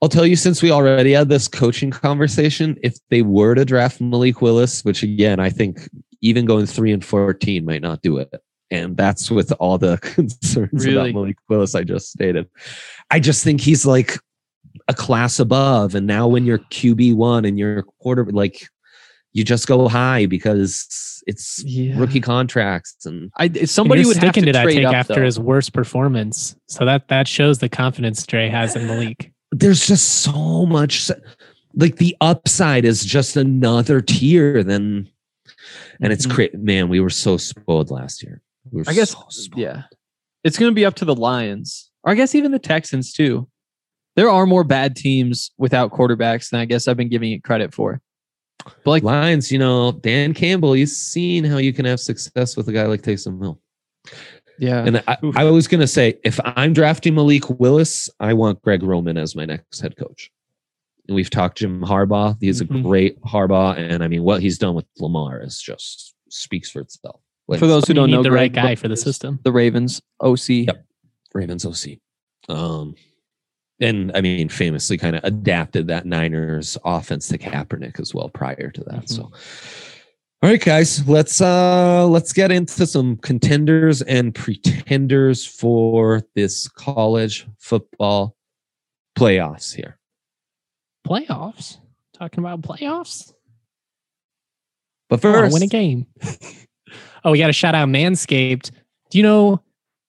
I'll tell you, since we already had this coaching conversation, if they were to draft Malik Willis, which again, I think even going three and 14 might not do it. And that's with all the *laughs* concerns Really? about Malik Willis I just stated. I just think he's like a class above. And now when you're QB1 and you're quarter, like you just go high because it's Yeah. rookie contracts and I, somebody would have to, to that take up, after though. his worst performance. So that that shows the confidence Dre has in Malik. *sighs* there's just so much like the upside is just another tier than and it's mm-hmm. great man we were so spoiled last year we I guess, so yeah, it's going to be up to the Lions, or I guess even the Texans too. There are more bad teams without quarterbacks than I guess I've been giving it credit for. But like, lions you know dan campbell he's seen how you can have success with a guy like taysom hill yeah, and I, I was going to say if i'm drafting malik willis i want greg roman as my next head coach and we've talked jim harbaugh he's a great harbaugh and i mean what he's done with lamar is just speaks for itself Like, for those who don't know, the right guy for the system. The Ravens OC. Yep. Ravens OC. Um, and I mean, famously kind of adapted that Niners offense to Kaepernick as well prior to that. So, all right, guys, let's uh let's get into some contenders and pretenders for this college football playoffs here. Playoffs? Talking about playoffs? But first, win a game. *laughs* oh, we got a shout out Manscaped. Do you know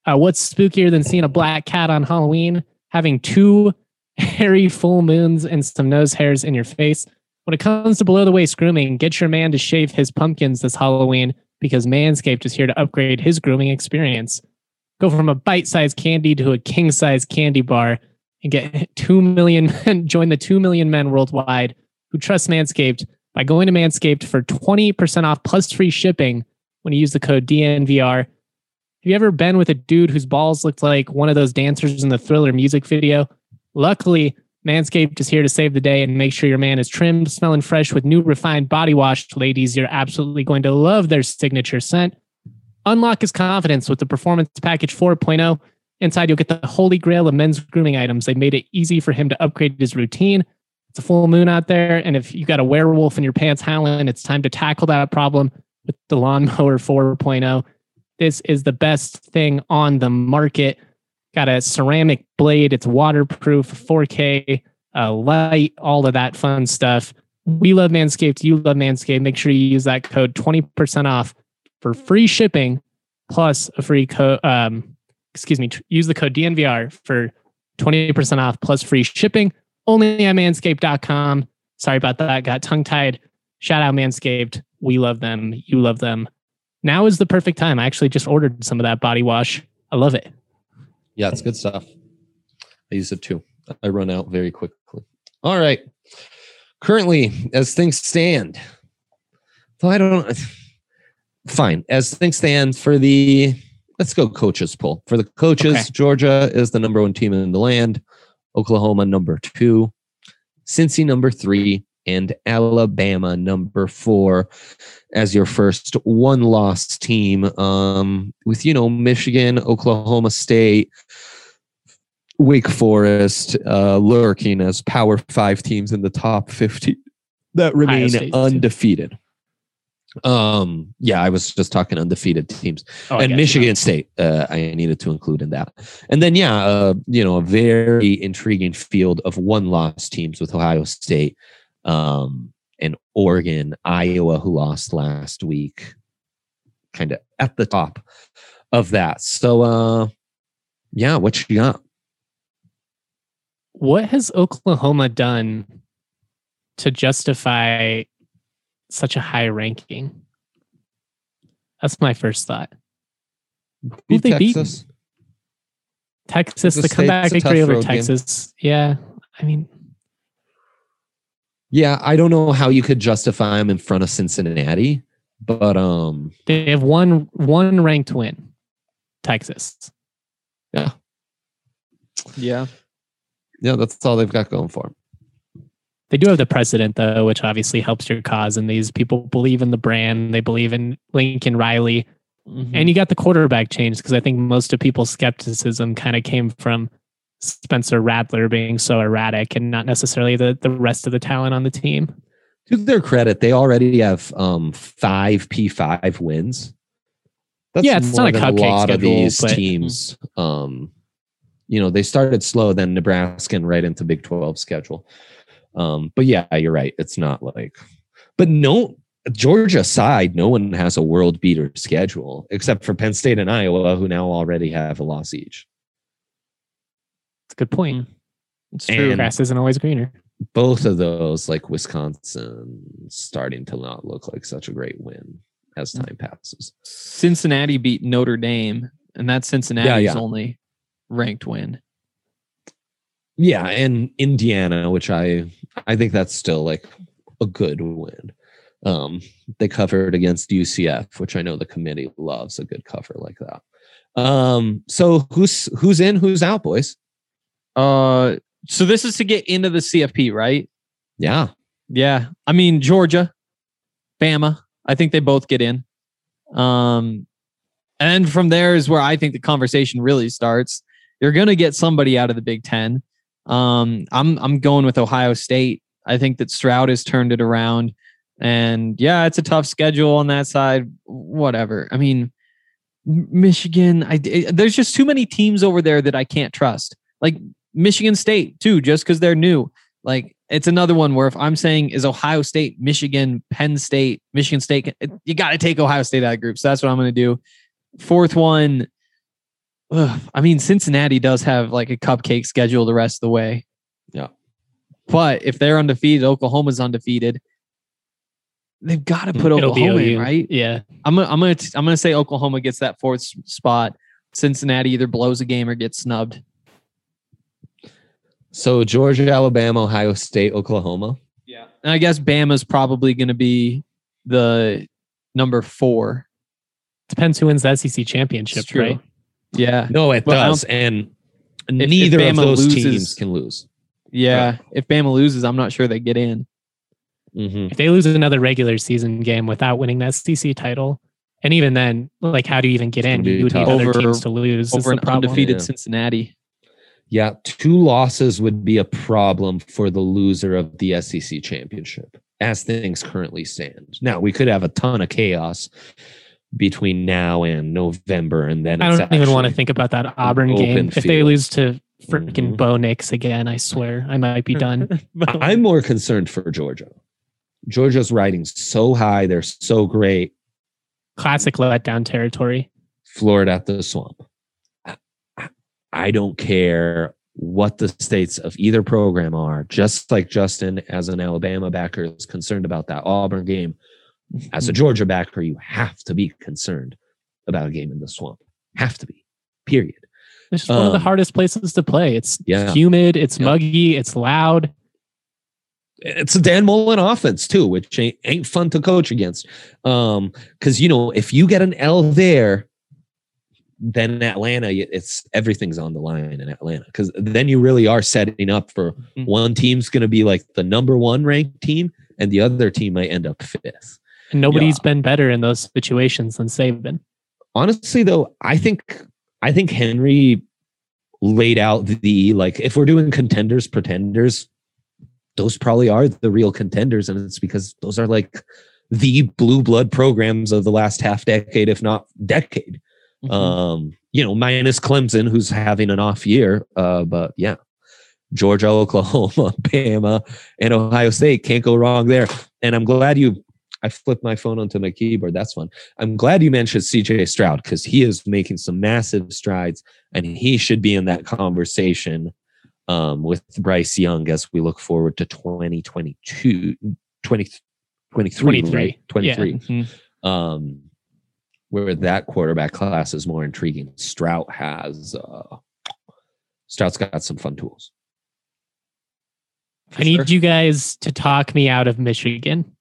uh, what's spookier than seeing a black cat on Halloween? Having two *laughs* hairy full moons and some nose hairs in your face. When it comes to below the waist grooming, get your man to shave his pumpkins this Halloween because Manscaped is here to upgrade his grooming experience. Go from a bite sized candy to a king sized candy bar and get *laughs* 2 million men, *laughs* join the 2 million men worldwide who trust Manscaped by going to Manscaped for 20% off plus free shipping when you use the code DNVR. Have you ever been with a dude whose balls looked like one of those dancers in the thriller music video? Luckily, Manscaped is here to save the day and make sure your man is trimmed, smelling fresh with new refined body wash. Ladies, you're absolutely going to love their signature scent. Unlock his confidence with the Performance Package 4.0. Inside, you'll get the holy grail of men's grooming items. They made it easy for him to upgrade his routine. It's a full moon out there, and if you got a werewolf in your pants howling, it's time to tackle that problem with the Lawnmower 4.0. This is the best thing on the market. Got a ceramic blade. It's waterproof, 4K, uh, light, all of that fun stuff. We love Manscaped. You love Manscaped. Make sure you use that code 20% off for free shipping plus a free code. Um, excuse me, use the code DNVR for 20% off plus free shipping only at manscaped.com. Sorry about that. Got tongue tied. Shout out Manscaped. We love them. You love them. Now is the perfect time. I actually just ordered some of that body wash. I love it. Yeah, it's good stuff. I use it too. I run out very quickly. All right. Currently, as things stand, though I don't fine. As things stand for the let's go coaches poll. For the coaches, okay. Georgia is the number one team in the land, Oklahoma number two, Cincy number three, and Alabama number four as your first one loss team. Um, with you know Michigan, Oklahoma State, Wake Forest uh, lurking as Power Five teams in the top fifty that remain undefeated. Um, yeah, I was just talking undefeated teams, oh, and Michigan you. State. Uh, I needed to include in that, and then yeah, uh, you know, a very intriguing field of one-loss teams with Ohio State, um, and Oregon, Iowa, who lost last week, kind of at the top of that. So, uh, yeah, what you got? What has Oklahoma done to justify such a high ranking? That's my first thought. Who they Texas. beat? Texas, Texas the comeback victory over Texas. Game. Yeah. I mean, yeah, I don't know how you could justify them in front of Cincinnati, but um they have one one ranked win. Texas. Yeah. Yeah. Yeah, that's all they've got going for them. They do have the president though, which obviously helps your cause. And these people believe in the brand. They believe in Lincoln Riley. Mm-hmm. And you got the quarterback change because I think most of people's skepticism kind of came from Spencer Rattler being so erratic and not necessarily the, the rest of the talent on the team. To their credit, they already have um, five P5 wins. That's yeah, it's not a cupcake a lot schedule, of these but, teams. Um, you know, they started slow, then Nebraska and right into Big 12 schedule. Um, but yeah, you're right. It's not like, but no, Georgia side, no one has a world beater schedule except for Penn State and Iowa, who now already have a loss each. It's a good point. Hmm. It's true. And Grass isn't always greener. Both of those, like Wisconsin, starting to not look like such a great win as hmm. time passes. Cincinnati beat Notre Dame, and that's Cincinnati's yeah, yeah. only ranked win. Yeah, and Indiana, which I I think that's still like a good win. Um, they covered against UCF, which I know the committee loves a good cover like that. Um, so who's who's in, who's out, boys? Uh, so this is to get into the CFP, right? Yeah. Yeah. I mean, Georgia, Bama, I think they both get in. Um, and from there is where I think the conversation really starts. You're going to get somebody out of the Big Ten. Um, I'm I'm going with Ohio State. I think that Stroud has turned it around, and yeah, it's a tough schedule on that side. Whatever. I mean, Michigan. I there's just too many teams over there that I can't trust. Like Michigan State too, just because they're new. Like it's another one where if I'm saying is Ohio State, Michigan, Penn State, Michigan State, you got to take Ohio State out of group. So that's what I'm going to do. Fourth one, ugh, I mean Cincinnati does have like a cupcake schedule the rest of the way. Yeah, but if they're undefeated, Oklahoma's undefeated. They've got to put It'll Oklahoma in, right? Yeah, I'm gonna, I'm gonna I'm gonna say Oklahoma gets that fourth spot. Cincinnati either blows a game or gets snubbed. So Georgia, Alabama, Ohio State, Oklahoma. Yeah. And I guess Bama's probably going to be the number four. Depends who wins the SEC championship, right? Yeah. No, it well, does. And if, neither if of those loses, teams can lose. Yeah. Right. If Bama loses, I'm not sure they get in. Mm-hmm. If they lose another regular season game without winning the SEC title And even then, like, how do you even get in? You would need other Over- teams to lose. is over the an problem. undefeated Yeah. Cincinnati. Yeah, two losses would be a problem for the loser of the SEC championship as things currently stand. Now, we could have a ton of chaos between now and November, and then I don't even want to think about that Auburn open game. If they lose to freaking Mhm. Bo Nix again, I swear I might be done. *laughs* I'm more concerned for Georgia. Georgia's riding so high; they're so great. Classic letdown territory. Florida at the swamp. I- don't care what the states of either program are, just like Justin, as an Alabama backer, is concerned about that Auburn game. As a Georgia backer, you have to be concerned about a game in the swamp. Have to be, period. It's just one of the Um, hardest places to play. It's Yeah. humid, it's Yep. muggy, it's loud. It's a Dan Mullen offense, too, which ain't, ain't fun to coach against. Um, Because, you know, if you get an L there, then Atlanta, it's everything's on the line in Atlanta because then you really are setting up for Mhm. one team's going to be like the number one ranked team, and the other team might end up fifth. And nobody's been better in those situations than Saban. Honestly, though, I think I think Henry laid out the like if we're doing contenders, pretenders, those probably are the real contenders, and it's because those are like the blue blood programs of the last half decade, if not decade. Mhm. Um, you know, minus Clemson, who's having an off year. Uh, but yeah, Georgia, *laughs* Oklahoma, Bama, and Ohio State can't go wrong there. And I'm glad you. I flipped my phone onto my keyboard. That's fun. I'm glad you mentioned CJ Stroud because he is making some massive strides, and he should be in that conversation um, with Bryce Young as we look forward to 2022, 20, 23, 23. right? 23 Mhm. um, where that quarterback class is more intriguing. Stroud has uh, Stroud's got some fun tools. I need you guys to talk me out of Michigan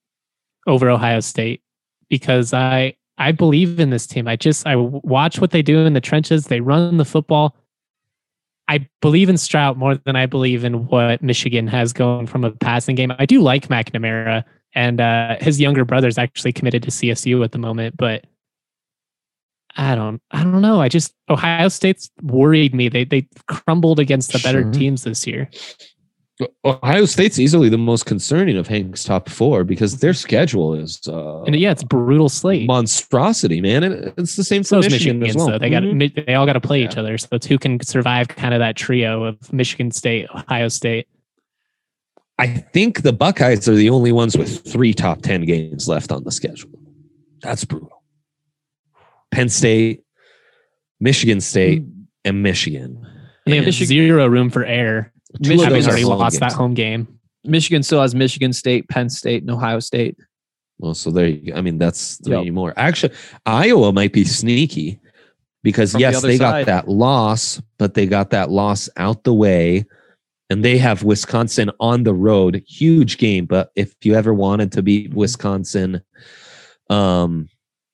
over Ohio State because I I believe in this team. I just I watch what they do in the trenches. They run the football. I believe in Stroud more than I believe in what Michigan has going from a passing game. I do like McNamara, and uh, his younger brother is actually committed to CSU at the moment, but I don't I don't know. I just Ohio State's worried me. They they crumbled against the better Sure. teams this year. Ohio State's easily the most concerning of Hank's top four because their schedule is uh, And yeah, it's brutal slate. monstrosity, man. And it's the same for So Michigan, Michigan, as well. so they got Mhm. they all got to play each other. So it's who can survive kind of that trio of Michigan State, Ohio State. I think the Buckeyes are the only ones with three top 10 games left on the schedule. That's brutal. Penn State, Michigan State, and Michigan. And they have Michigan- zero room for error. Two of Having those already home lost that home game. Michigan still has Michigan State, Penn State, and Ohio State. Well, so there you go. I mean, that's three Yep. more. Actually, Iowa might be sneaky because From yes, other they side. got that loss, but they got that loss out the way. And they have Wisconsin on the road. Huge game. But if you ever wanted to beat Wisconsin, um,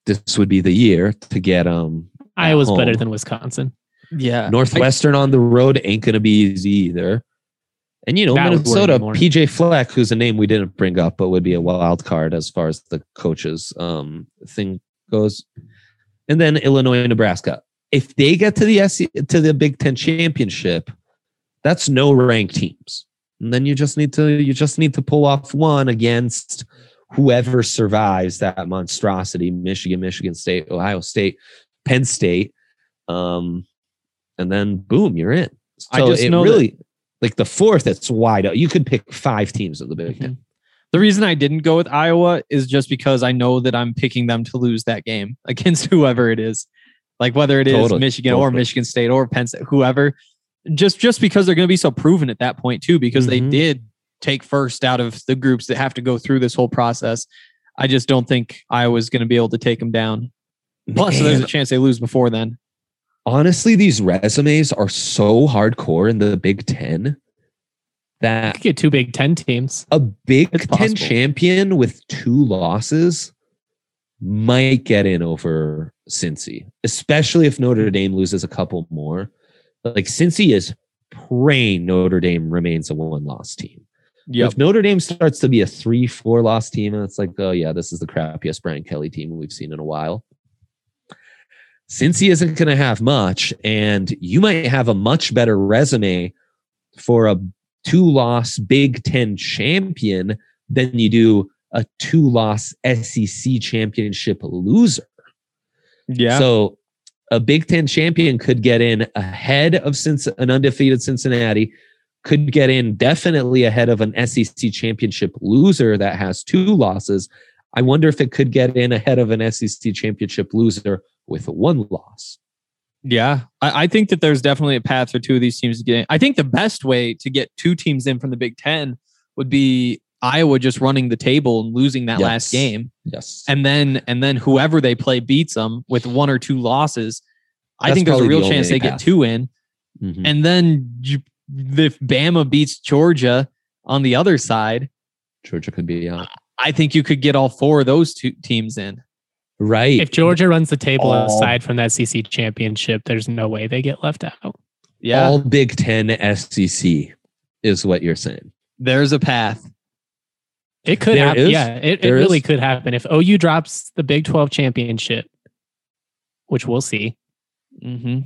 this would be the year to get um Iowa's home. better than Wisconsin. Yeah. Northwestern on the road ain't gonna be easy either. And you know, That would worry me Minnesota. PJ Fleck, who's a name we didn't bring up, but would be a wild card as far as the coaches um thing goes. And then Illinois and Nebraska. If they get to the SC, to the Big Ten championship, that's no ranked teams. And then you just need to you just need to pull off one against whoever survives that monstrosity, Michigan, Michigan State, Ohio State, Penn State. Um, and then boom, you're in. So I just it know that- really like the fourth, it's wide. You could pick five teams of the Big Ten. The reason I didn't go with Iowa is just because I know that I'm picking them to lose that game *laughs* against whoever it is. Like whether it is Totally. Michigan or Michigan State or Penn State, whoever. Just just because they're going to be so proven at that point too, because Mhm. they did take first out of the groups that have to go through this whole process. I just don't think Iowa's going to be able to take them down. Plus, Man, there's a chance they lose before then. honestly, these resumes are so hardcore in the Big Ten that could get two Big Ten teams. a Big It's Ten possible. champion with two losses might get in over Cincy, especially if Notre Dame loses a couple more. Like Cincy is praying Notre Dame remains a one-loss team. Yep. If Notre Dame starts to be a three, four loss team, and it's like, oh yeah, this is the crappiest Brian Kelly team we've seen in a while. Cincy isn't going to have much, and you might have a much better resume for a two loss Big Ten champion than you do a two loss SEC championship loser. Yeah. So a Big Ten champion could get in ahead of an undefeated Cincinnati, could get in definitely ahead of an SEC championship loser that has two losses. I wonder if it could get in ahead of an SEC championship loser with one loss. Yeah, I, I, think that there's definitely a path for two of these teams to get in. I think the best way to get two teams in from the Big Ten would be Iowa just running the table and losing that Yes. last game, Yes. and then and then whoever they play beats them with one or two losses. I think there's a real the chance they get two in, Mhm. and then you, if Bama beats Georgia on the other side, Georgia could be out. I think you could get all four of those two teams in. Right. If Georgia runs the table All- aside from that SEC championship, there's no way they get left out. Yeah, All Big Ten SEC is what you're saying. there's a path. It could There happen. is? Yeah, it, it really is? could happen if OU drops the Big 12 championship, which we'll see. hmm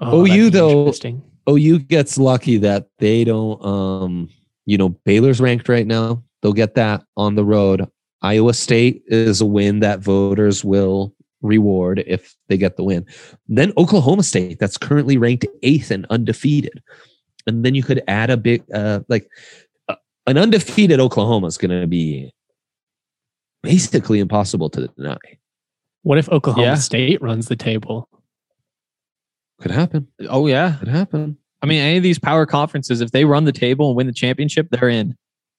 Oh, OU, though, interesting. OU gets lucky that they don't um you know Baylor's ranked right now. They'll get that on the road. Iowa State is a win that voters will reward if they get the win. Then Oklahoma State that's currently ranked 8th and undefeated. And then you could add a big uh like uh, an undefeated Oklahoma is going to be basically impossible to deny. What if Oklahoma Yeah. State runs the table? Could happen. Oh yeah, Could happen. I mean, any of these power conferences, if they run the table and win the championship, they're in.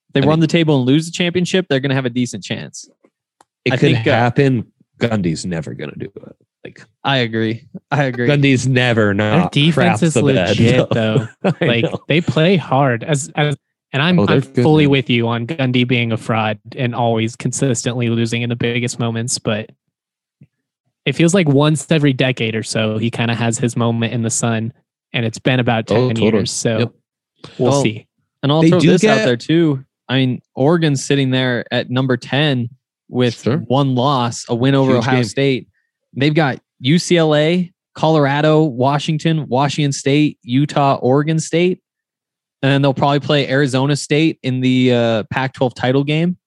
If they I run mean- the table and lose the championship, they're going to have a decent chance. It I could think, uh, happen. Gundy's never going to do it. Like I agree. I agree. Gundy's never Their not. defense crapped is the bed, legit, though. *laughs* Like know. they play hard as as and I'm, Oh, I'm fully with you on Gundy being a fraud and always consistently losing in the biggest moments, but it feels like once every decade or so he kind of has his moment in the sun and it's been about 10 Oh, totally. years. So Yep. we'll Well, see. and I'll They throw do this out there too. I mean, Oregon's sitting there at number 10 with Sure. one loss, a win over Huge Ohio game. State. They've got UCLA, Colorado, Washington, Washington State, Utah, Oregon State. And then they'll probably play Arizona State in the uh, Pac 12 title game.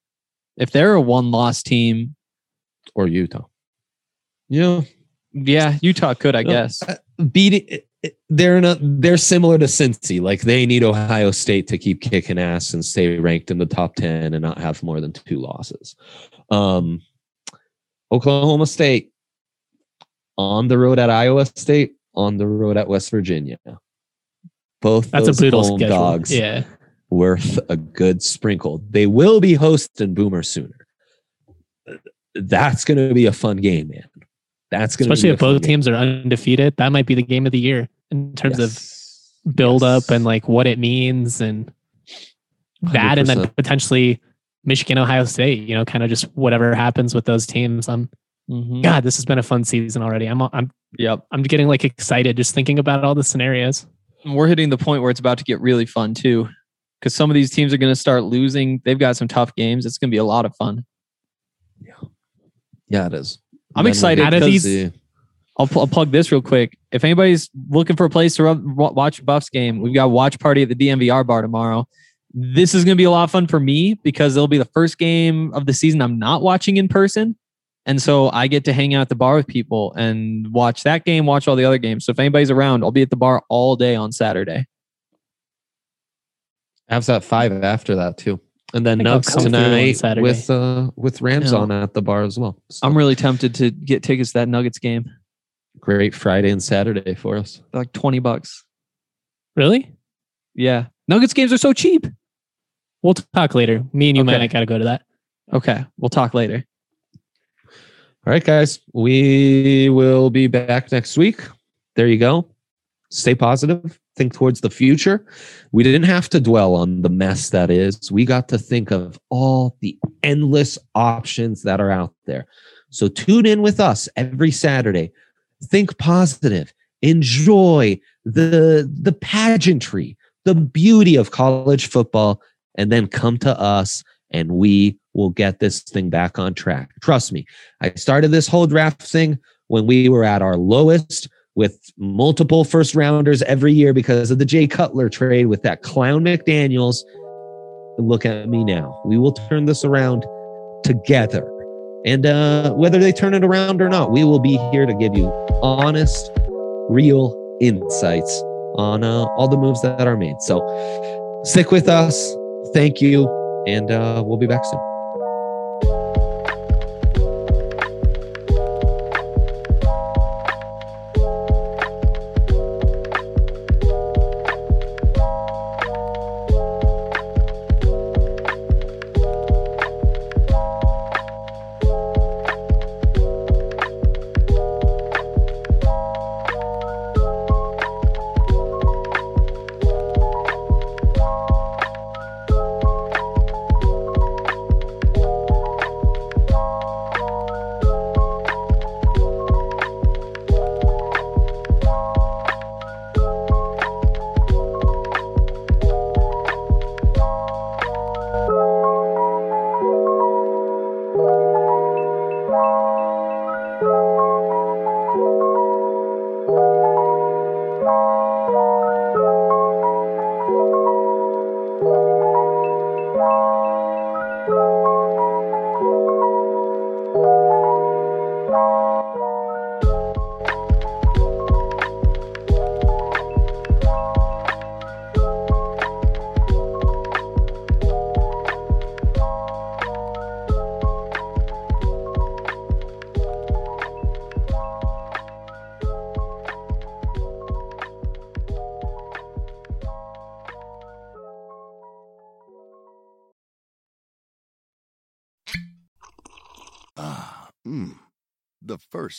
If they're a one loss team, or Utah. Yeah, yeah, Utah could, I No, guess. uh, beating. They're not. They're similar to Cincy. Like they need Ohio State to keep kicking ass and stay ranked in the top ten and not have more than two losses. Um, Oklahoma State on the road at Iowa State, on the road at West Virginia. Both That's a those brutal home schedule. dogs Yeah. worth a good sprinkle. They will be hosting Boomer sooner. That's going to be a fun game, man. That's going to Especially be if both game. teams are undefeated. That might be the game of the year in terms of Yes. build up and like what it means and that and then potentially Michigan, Ohio State, you know, kind of just whatever happens with those teams. I'm Mhm. God, this has been a fun season already. I'm I'm Yep. I'm getting like excited just thinking about all the scenarios. we're hitting the point where it's about to get really fun too because some of these teams are going to start losing they've got some tough games it's going to be a lot of fun Yeah, Yeah, it is. I'm excited Out of these- I'll, pl- I'll plug this real quick. If anybody's looking for a place to rub, watch buffs game we've got a watch party at the DNVR bar tomorrow. This is going to be a lot of fun for me because it'll be the first game of the season i'm not watching in person. And so i get to hang out at the bar with people and watch that game watch all the other games. So if anybody's around i'll be at the bar all day on saturday. Avs at five after that too, and then think I'll Nugs come through on tonight with uh with Rams on at the bar as well. So i'm really tempted to get tickets to that nuggets game great Friday and Saturday for us. Like 20 bucks Really? Yeah. Nuggets games are so cheap. We'll talk later. Me and you Okay. might gotta go to that. Okay. We'll talk later. All right, guys, we will be back next week. There you go. Stay positive. Think towards the future. We didn't have to dwell on the mess that is. We got to think of all the endless options that are out there. So tune in with us every Saturday. Think positive. Enjoy the the pageantry, the beauty of college football, and then come to us and we will get this thing back on track. Trust me. I started this whole draft thing when we were at our lowest with multiple first rounders every year because of the Jay Cutler trade with that clown McDaniels. Look at me now. We will turn this around together. And uh, whether they turn it around or not, we will be here to give you honest, real insights on uh, all the moves that are made. So stick with us. Thank you. And uh, we'll be back soon.